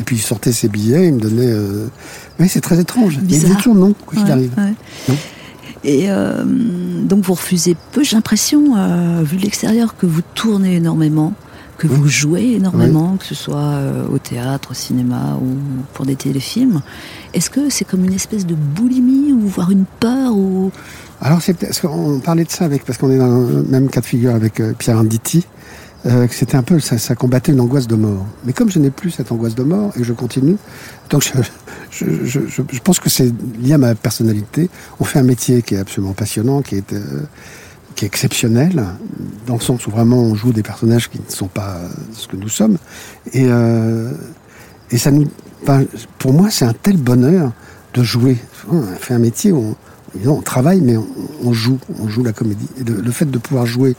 Et puis il sortait ses billets, il me donnait. euh, Oui, c'est très étrange. Mais il disait Bizarre. toujours non, quoi qu'il Ouais, arrive. ouais. Non. Et euh, donc, vous refusez peu. J'ai l'impression, euh, vu de l'extérieur, que vous tournez énormément, que vous jouez énormément, que ce soit euh, au théâtre, au cinéma ou pour des téléfilms. Est-ce que c'est comme une espèce de boulimie ou voire une peur ou Alors, c'est parce qu'on parlait de ça avec, parce qu'on est dans le même cas de figure avec Pierre Arditi, euh, que c'était un peu, ça, combattait une angoisse de mort. Mais comme je n'ai plus cette angoisse de mort et que je continue, donc je, pense que c'est lié à ma personnalité. On fait un métier qui est absolument passionnant, qui est, euh, exceptionnel, dans le sens où vraiment on joue des personnages qui ne sont pas euh, ce que nous sommes. Et, ça nous, pour moi, c'est un tel bonheur de jouer. On fait un métier où on, travaille, mais on, joue, on joue la comédie. Le fait de pouvoir jouer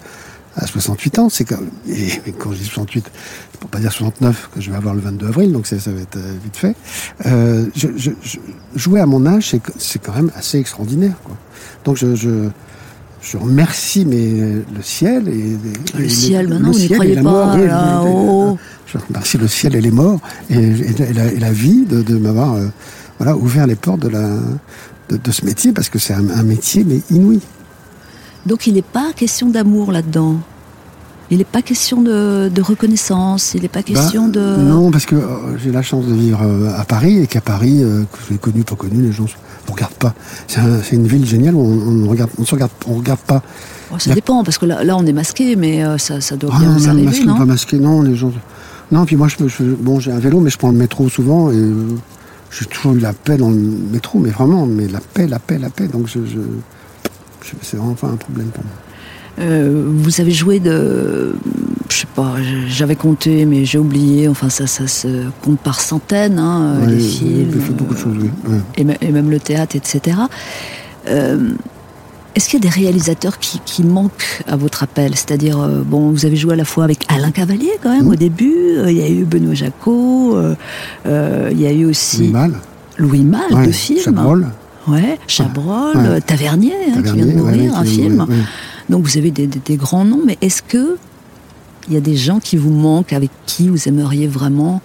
à 68 ans, c'est quand, et, et quand je dis 68, pour pas dire 69, que je vais avoir le 22 avril, donc ça, ça va être euh, vite fait. Euh, je, je- je- jouer à mon âge, c'est, c'est quand même assez extraordinaire. Quoi. Donc je, je, je remercie mais, le ciel et, et- Le et ciel, maintenant, vous n'y ciel et la pas, mort, oui, là, oui, oh. je remercie le ciel et les morts et, et- et la, et la vie de, de m'avoir euh, voilà, ouvert les portes de, la, de, de ce métier parce que c'est un, un métier mais inouï. Donc il n'est pas question d'amour là-dedans. Il n'est pas question de, de reconnaissance. Il n'est pas question Bah, de. Non, parce que euh, j'ai la chance de vivre euh, à Paris et qu'à Paris, euh, que je l'ai connu, pas connu, les gens ne regardent pas. C'est un- c'est une ville géniale où on ne regarde, on se regarde, on regarde pas. Oh, ça la- dépend parce que là, là, on est masqué, mais ça, ça doit Ah bien non, vous arriver, masqué, non pas masqué, non, les gens. Non, puis moi, je, je- bon, j'ai un vélo, mais je prends le métro souvent et j'ai toujours eu la paix dans le métro, mais vraiment, mais la paix, la paix, la paix. Donc, je- c'est vraiment pas un problème pour moi. Euh, vous avez joué de, je sais pas, j'avais compté, mais j'ai oublié. Enfin, ça, ça se compte par centaines, hein, Ouais, les films, J'ai fait beaucoup de euh, choses, oui. ouais. et, me- et même le théâtre, etc. Euh, Est-ce qu'il y a des réalisateurs qui, qui manquent à votre appel? C'est-à-dire, euh, bon, vous avez joué à la fois avec Alain Cavalier quand même Mhm. au début. euh, Il y a eu Benoît Jacot. euh, euh, Il y a eu aussi Louis Malle, Louis Malle ouais, de films. Chabrol. Ouais, Chabrol, Ouais. Tavernier, hein, qui vient de mourir, ouais, un film. Donc vous avez des, des- des grands noms, mais est-ce que il y a des gens qui vous manquent, avec qui vous aimeriez vraiment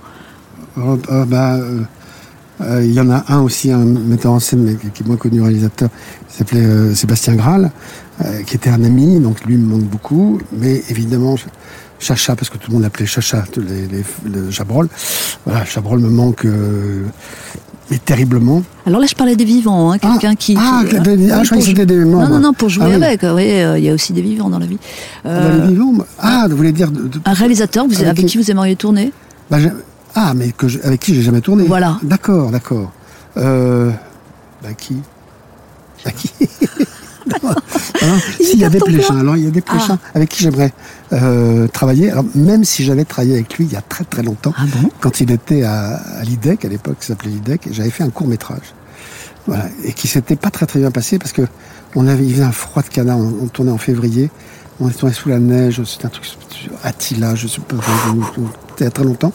Euh, euh, bah, euh, euh, il y en a un aussi, un metteur en scène, mais qui est moins connu réalisateur, qui s'appelait euh, Sébastien Graal, euh, qui était un ami, donc lui me manque beaucoup. Mais évidemment, Ch- Chacha, parce que tout le monde l'appelait Chacha, tous les, les, le Chabrol. Voilà, Chabrol me manque euh, mais terriblement. Alors là, je parlais des vivants, hein, quelqu'un qui, ah, qui- que des- ah, je croyais pour que c'était des membres. Non, non, non, pour jouer Ah oui. avec. Oui, euh, il y a aussi des vivants dans la vie. Ah, Euh, les vivants, ah, vous voulez dire... de- de- un réalisateur vous- Avec avec, qui vous aimeriez tourner? Bah, ah, mais que je- avec qui j'ai jamais tourné. Voilà. D'accord, d'accord. Euh, bah qui? Bah qui? *laughs* Hein Il S'il y a des carton plein. pléchins, alors il y a des pléchins avec qui j'aimerais euh, travailler. Alors, même si j'avais travaillé avec lui il y a très très longtemps, Ah bon? quand il était à, à l'IDEC, à l'époque, ça s'appelait l'IDEC, j'avais fait un court métrage. Voilà, et qui s'était pas très très bien passé parce que on avait, il faisait un froid de canard, on, on tournait en février, on tournait sous la neige, c'était un truc, Attila, je sais pas, il y a très longtemps.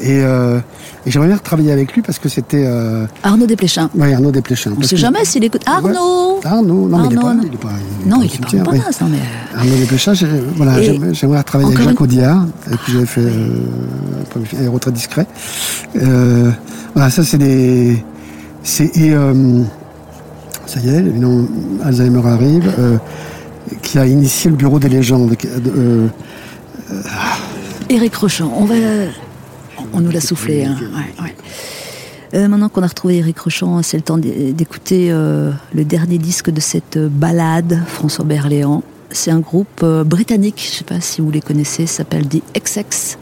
Et, euh, et j'aimerais bien travailler avec lui parce que c'était, euh, Arnaud Desplechin. ouais, Arnaud Desplechin. On ne Parce sait que- jamais s'il écoute. Arnaud Arnaud, non, mais il est Arnaud, pas, non. il pas, Non, il est pas en oui. Provence, non, mais. Arnaud Desplechin, voilà, Et j'aimerais, travailler avec Jacques une- Audiard, avec qui j'avais fait euh, Aéro très discret. Euh, voilà, ça c'est des. C'est, et euh, ça y est, évidemment, Alzheimer arrive, euh, qui a initié le bureau des légendes. euh, Éric Rochon, on va. On nous l'a soufflé. hein. Ouais, ouais. Euh, maintenant qu'on a retrouvé Éric Rochon, c'est le temps d'é- d'écouter euh, le dernier disque de cette euh, balade, François Berléand. C'est un groupe euh, britannique, je ne sais pas si vous les connaissez, s'appelle The XX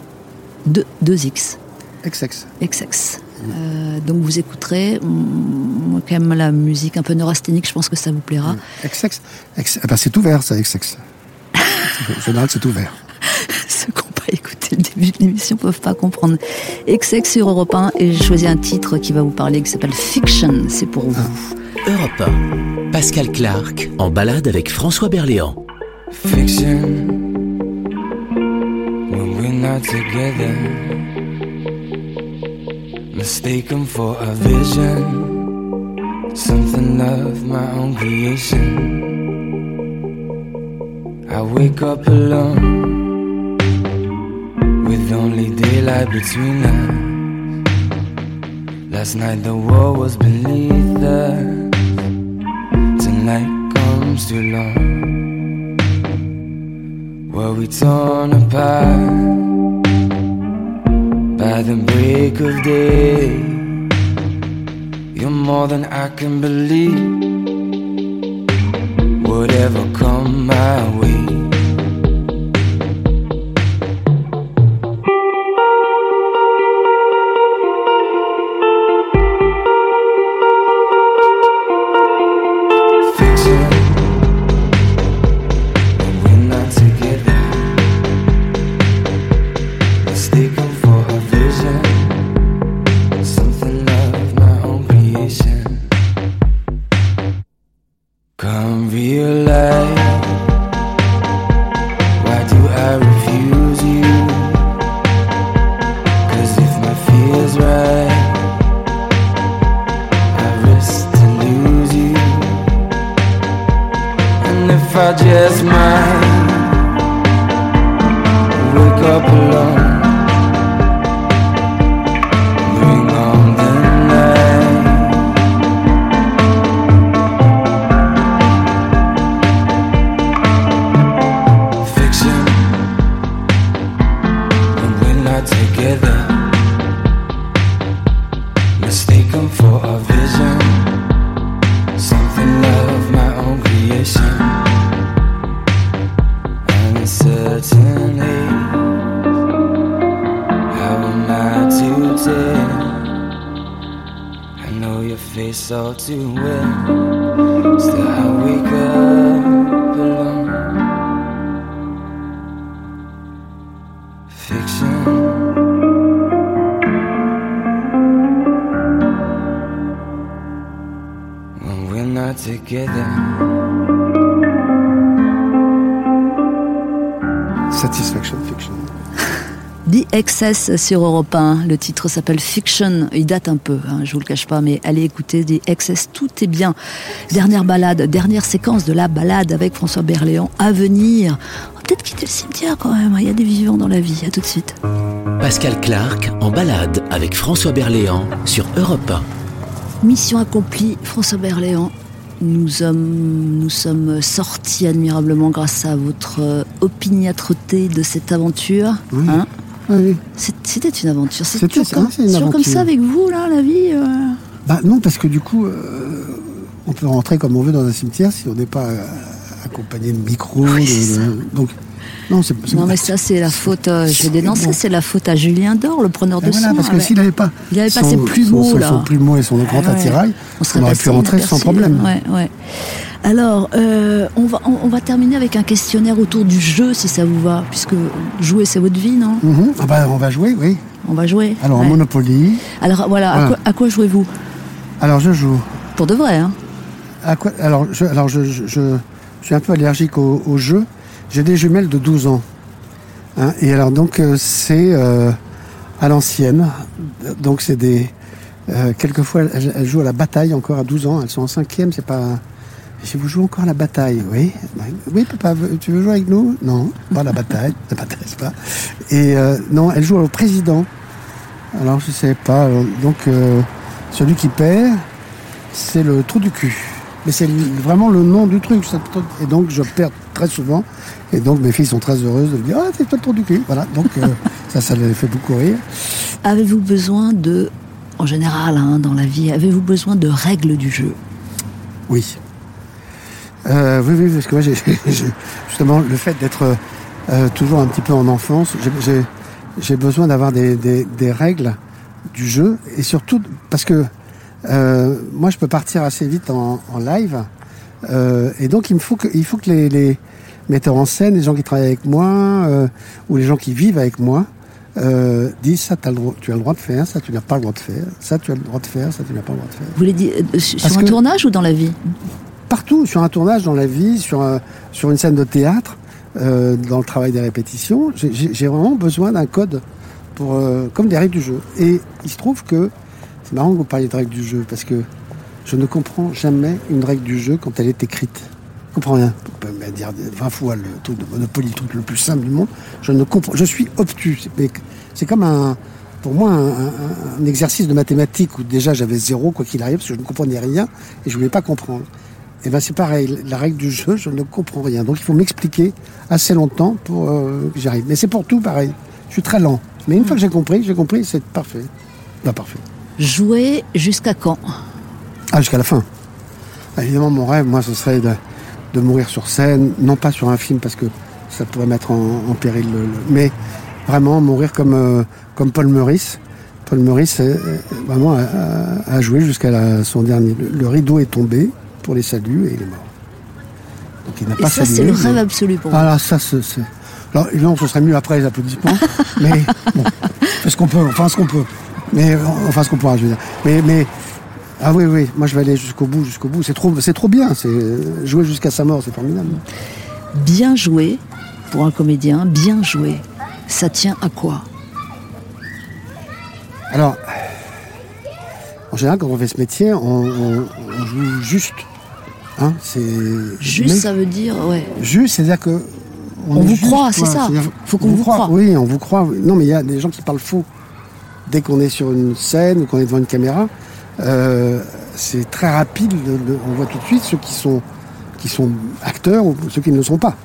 2, 2X. XX. XX. Donc vous écouterez, mm, quand même la musique un peu neurasthénique, je pense que ça vous plaira. XX. Ah bah, c'est ouvert, ça, XX. *laughs* En général, c'est ouvert qui n'ont pas écouté le début de l'émission peuvent pas comprendre. XX sur Europe 1 et j'ai choisi un titre qui va vous parler qui s'appelle Fiction, c'est pour vous. Europe 1. Pascal Clark en balade avec François Berléand. fiction when we're not together. Mistaken for a vision, something of my own creation. I wake up alone only daylight between us. Last night the war was beneath us. Tonight comes too long. Were we torn apart by the break of day? You're more than I can believe. Whatever come my way. Together. Satisfaction Fiction. *laughs* The Excess sur Europe 1. Le titre s'appelle Fiction. Il date un peu, hein, je vous le cache pas, mais allez écouter The Excess. Tout est bien. Dernière balade, dernière séquence de la balade avec François Berléand à venir. On va peut-être quitter le cimetière quand même. Il y a des vivants dans la vie. À tout de suite. Pascal Clark en balade avec François Berléand sur Europe 1. Mission accomplie, François Berléand. Nous sommes, nous sommes sortis admirablement grâce à votre euh, opiniâtreté de cette aventure. Oui. Hein Oui, C'était une aventure. C'est toujours, comme, c'est une toujours comme aventure. ça avec vous, là, la vie euh Bah non, parce que du coup, euh, on peut rentrer comme on veut dans un cimetière si on n'est pas euh, accompagné de micro. Oui, ça. de- donc, non, c'est c'est- Non, mais ça, c'est la faute. euh, je vais dénoncer, bon. c'est la faute à Julien Dor, le preneur de voilà, son. parce que avec- s'il n'avait pas, Il avait pas ses plumeaux, son, là. son plumeau et son grand Ah ouais. attirail, on, serait on aurait pu rentrer sans problème. Ouais, ouais. Alors, euh, on, va, on, on va terminer avec un questionnaire autour du jeu, si ça vous va, puisque jouer, c'est votre vie, non? Mhm. Ah bah, on va jouer, oui. On va jouer. Alors, Ouais. Monopoly. Alors, voilà, À, quoi, à quoi jouez-vous? Alors, je joue. Pour de vrai, hein À quoi Alors, je, alors je, je, je- je suis un peu allergique au, au jeu. J'ai des jumelles de 12 ans. Hein, et alors, donc, euh, c'est euh, à l'ancienne. Donc, c'est des. euh, quelquefois, elles, jouent à la bataille encore à 12 ans. Elles sont en cinquième, c'est pas. Si vous jouez encore à la bataille, oui. Oui, papa, tu veux jouer avec nous? Non, pas la bataille, *laughs* ça m'intéresse pas. Et euh, non, elle joue au président. Alors, je sais pas. Donc, celui qui perd, c'est le trou du cul. Mais c'est vraiment le nom du truc. Et donc, je perds très souvent. Et donc, mes filles sont très heureuses de me dire Ah, c'est toi le trou du cul. Voilà. Donc, euh, *laughs* ça, ça les fait beaucoup rire. Avez-vous besoin de, en général, hein, dans la vie, avez-vous besoin de règles du jeu? Oui. Euh, oui, oui, parce que moi, *laughs* j'ai, justement, le fait d'être euh, toujours un petit peu en enfance, j'ai, besoin d'avoir des, des, des règles du jeu. Et surtout, parce que euh, moi, je peux partir assez vite en, en live. Euh, et donc, il me faut que, il faut que les, les metteurs en scène, les gens qui travaillent avec moi, euh, ou les gens qui vivent avec moi, euh, disent ça, t'as le droit- tu as le droit de faire, ça, tu n'as pas le droit de faire, ça, tu as le droit de faire, ça, tu n'as pas le droit de faire. Vous voulez dire sur Parce un tournage ou dans la vie? Partout, sur un tournage, dans la vie, sur, un- sur une scène de théâtre, dans le travail des répétitions. J'ai- vraiment besoin d'un code pour, comme des règles du jeu. Et il se trouve que marrant que vous parliez de règles du jeu? Parce que je ne comprends jamais une règle du jeu quand elle est écrite. Je comprends rien. On peut dire 20 fois le truc de Monopoly, le truc le plus simple du monde. Je ne comprends. Je suis obtus. C'est comme un, pour moi, un, exercice de mathématiques où déjà j'avais zéro quoi qu'il arrive parce que je ne comprenais rien et je voulais pas comprendre. Et ben c'est pareil. La règle du jeu, je ne comprends rien. Donc il faut m'expliquer assez longtemps pour euh, que j'y arrive. Mais c'est pour tout pareil. Je suis très lent. Mais une fois que j'ai compris, j'ai compris, c'est parfait. Pas parfait. Jouer jusqu'à quand? Ah, jusqu'à la fin. Évidemment, mon rêve, moi, ce serait de, de mourir sur scène, non pas sur un film, parce que ça pourrait mettre en, en péril le, le- Mais vraiment mourir comme, euh, comme Paul Meurice. Paul Meurice, euh, vraiment, a, a- a joué jusqu'à son dernier. Le, le rideau est tombé pour les saluts et il est mort. Donc il n'a pas ça, c'est le mais- rêve absolu pour vous. ah là, ça, c'est... Alors, non, ce serait mieux après les applaudissements. *laughs* mais bon, ce qu'on peut, enfin ce qu'on peut. Mais enfin ce qu'on pourra, je veux dire. Mais, mais ah oui, oui, moi je vais aller jusqu'au bout, jusqu'au bout. C'est trop, c'est trop bien. C'est jouer jusqu'à sa mort, c'est formidable. Bien joué pour un comédien, bien joué. Ça tient à quoi? Alors, en général, quand on fait ce métier, on, on- on joue juste. Hein, c'est Juste, mais- ça veut dire, ouais. Juste, c'est-à-dire que On vous croit, c'est ça. Faut qu'on on vous croie. Oui, on vous croit. Non, mais il y a des gens qui parlent faux. Dès qu'on est sur une scène ou qu'on est devant une caméra, euh, c'est très rapide. de- de- on voit tout de suite ceux qui sont, qui sont acteurs ou ceux qui ne le sont pas.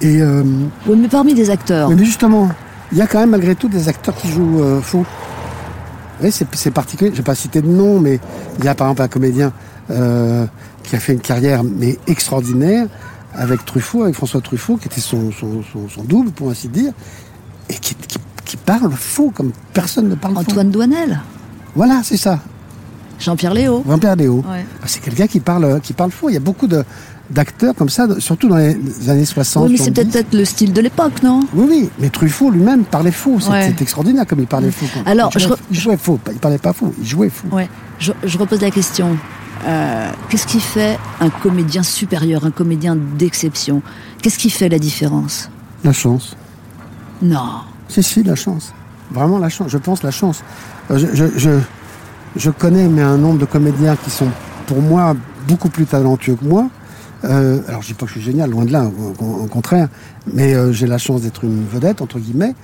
Et euh, Oui, mais parmi des acteurs, mais justement, il y a quand même malgré tout des acteurs qui jouent euh, faux. Oui, c'est c'est particulier. Je vais pas citer de nom, mais il y a par exemple un comédien qui a fait une carrière mais extraordinaire avec Truffaut, avec François Truffaut, qui était son, son, son- son double, pour ainsi dire, et qui parle faux comme personne ne parle faux. Antoine Douanel, Voilà, c'est ça. Jean-Pierre Léo. Vampire Léo. Ouais. Bah, C'est quelqu'un qui parle, qui parle faux. Il y a beaucoup de- d'acteurs comme ça, surtout dans les années 60. Oui, mais c'est 70. peut-être le style de l'époque, non? Oui, oui, mais Truffaut lui-même parlait faux. C'est Ouais. extraordinaire comme il parlait faux. Alors, il je jouait, re- il jouait faux. Il parlait pas faux, il jouait faux. Ouais. Je, je repose la question. Euh, Qu'est-ce qui fait un comédien supérieur, un comédien d'exception? Qu'est-ce qui fait la différence? La chance. Non. Si, si, la chance. Vraiment la chance. Je pense la chance. Euh, Je, je, je, connais mais un nombre de comédiens qui sont, pour moi, beaucoup plus talentueux que moi. Euh, alors, je dis pas que je suis génial, loin de là, au, contraire. Mais euh, j'ai la chance d'être une vedette, entre guillemets.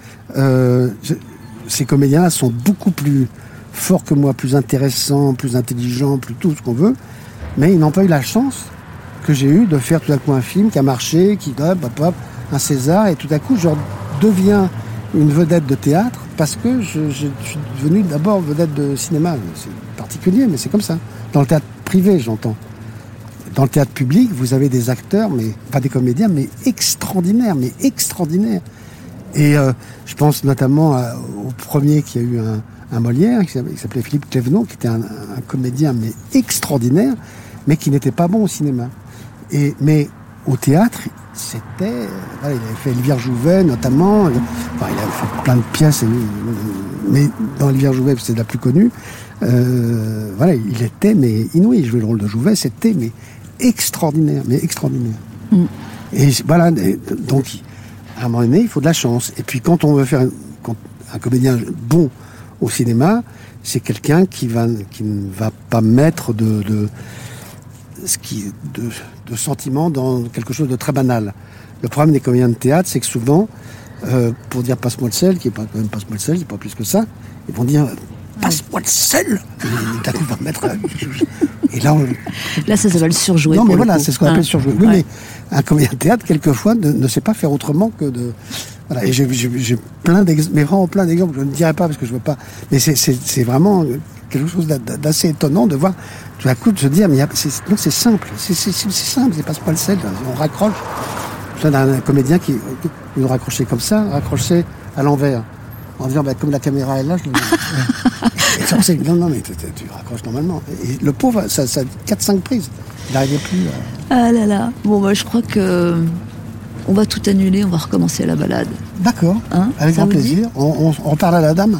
Ces comédiens sont beaucoup plus forts que moi, plus intéressants, plus intelligents, plus tout ce qu'on veut. Mais ils n'ont pas eu la chance que j'ai eu de faire tout à coup un film qui a marché, qui un César, et tout à coup, je deviens une vedette de théâtre parce que je, suis devenu d'abord vedette de cinéma. C'est particulier, mais c'est comme ça. Dans le théâtre privé, j'entends. Dans le théâtre public, vous avez des acteurs, mais pas des comédiens, mais extraordinaires, mais extraordinaires. Et euh, je pense notamment au premier qui a eu un, Molière, qui s'appelait Philippe Clévenot, qui était un, un comédien mais extraordinaire, mais qui n'était pas bon au cinéma. Et, mais au théâtre, c'était. euh, voilà, il avait fait Elvire Jouvet notamment. Enfin, il avait fait plein de pièces, et, mais dans Elvire Jouvet, c'est la plus connue. euh, voilà, il était mais inouï. Il jouait le rôle de Jouvet, c'était mais extraordinaire, mais extraordinaire. Et j- voilà, et donc à un moment donné, il faut de la chance. Et puis quand on veut faire un, quand un comédien bon au cinéma, c'est quelqu'un qui va qui ne va pas mettre de, de ce qui de, de sentiments dans quelque chose de très banal. Le problème des comédiens de théâtre, c'est que souvent, euh, pour dire passe-moi le sel, qui est pas quand même passe-moi le sel, c'est pas plus que ça, ils vont dire passe-moi le sel. Et d'un coup, ils vont mettre. *laughs* Et là, on, Là, ça s'appelle surjouer. non, mais voilà, c'est ce qu'on appelle surjouer. Oui, Ouais. mais un comédien de théâtre, quelquefois, ne, sait pas faire autrement que de. Voilà, et j'ai- plein d'exemples, mais vraiment plein d'exemples. Je ne dirai pas parce que je veux pas. Mais c'est- vraiment quelque chose d'a- d'assez étonnant de voir tout à coup de se dire, mais non, c'est simple, c'est simple, c'est passe pas le sel, on raccroche. D'un comédien qui nous raccrochait comme ça, raccrochait à l'envers, en disant, bah, comme la caméra est là, je le *laughs* Non, non, mais tu, raccroches normalement. Et le pauvre, ça, ça 4-5 prises. Il n'arrivait plus à... Ah là là. Bon, bah, je crois que on va tout annuler, on va recommencer la balade. D'accord, Hein, avec grand plaisir. On, on, on reparle à la dame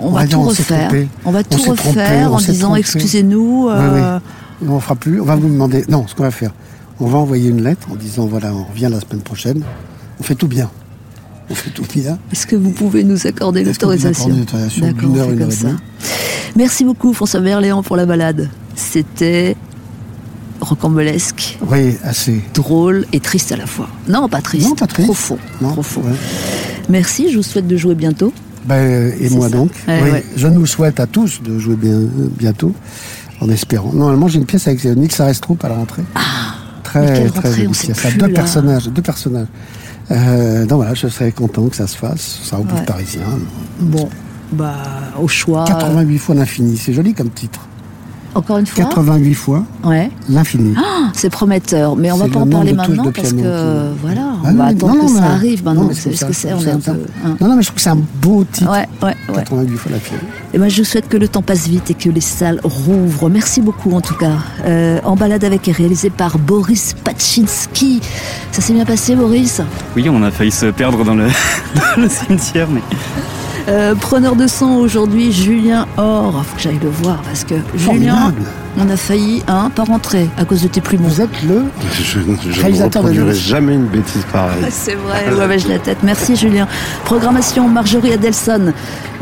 On, On va tout refaire. On va tout trompé, refaire en disant excusez-nous. Oui, euh, oui. On fera plus. On va vous demander. Non, ce qu'on va faire, on va envoyer une lettre en disant voilà, on revient la semaine prochaine. On fait tout bien. On fait tout bien. Est-ce que vous pouvez nous accorder l'autorisation D'accord, on fait comme ça. Merci beaucoup François Berléand pour la balade. C'était rocambolesque, Oui, assez. drôle et triste à la fois. Non, pas triste. Non, pas triste. Profond. Non, profond. ouais. Merci, je vous souhaite de jouer bientôt. Ben, et moi ça. donc. Ouais, Oui, ouais. Je nous souhaite à tous de jouer bien, bientôt, en espérant. Normalement, j'ai une pièce avec euh, Nils Arestrup à la rentrée. mais très, très rentrée, on sait plus, deux là. personnages, deux personnages. Euh, donc voilà, je serais content que ça se fasse. Ça au bout Ouais. parisien. Bon, bah, au choix. 88 fois l'infini, c'est joli comme titre. Encore une fois 88 fois Ouais. l'infini. Ah, c'est prometteur, mais on va C'est pas en parler maintenant parce piano que voilà, on Ah va oui, attendre non, que non, ça mais- arrive maintenant. non, mais C'est pour ce ça, que c'est, pour on ça, est un ça. peu. hein. Non, non, mais je trouve que c'est un beau titre. Ouais, ouais, ouais. 88 fois l'infini. Et moi, je vous souhaite que le temps passe vite et que les salles rouvrent. Merci beaucoup, en tout cas. Euh, en balade avec est réalisé par Boris Pachinski. Ça s'est bien passé, Boris? Oui, on a failli se perdre dans le, *laughs* dans le cimetière, mais Euh, Preneur de son aujourd'hui, Julien Or. Faut que j'aille le voir parce que Julien, on a failli, hein, pas rentrer à cause de tes plumeaux. Vous êtes le Je, je ne reproduirai jamais une bêtise pareille. *laughs* C'est vrai, ouais, ouais, j'ai la tête. Merci Julien. Programmation Marjorie Adelson.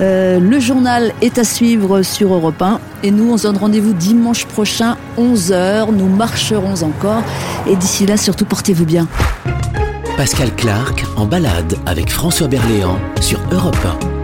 Euh, le journal est à suivre sur Europe 1. Et nous, on se donne rendez-vous dimanche prochain, 11h. Nous marcherons encore. Et d'ici là, surtout, portez-vous bien. Pascal Clark en balade avec François Berléand sur Europe 1.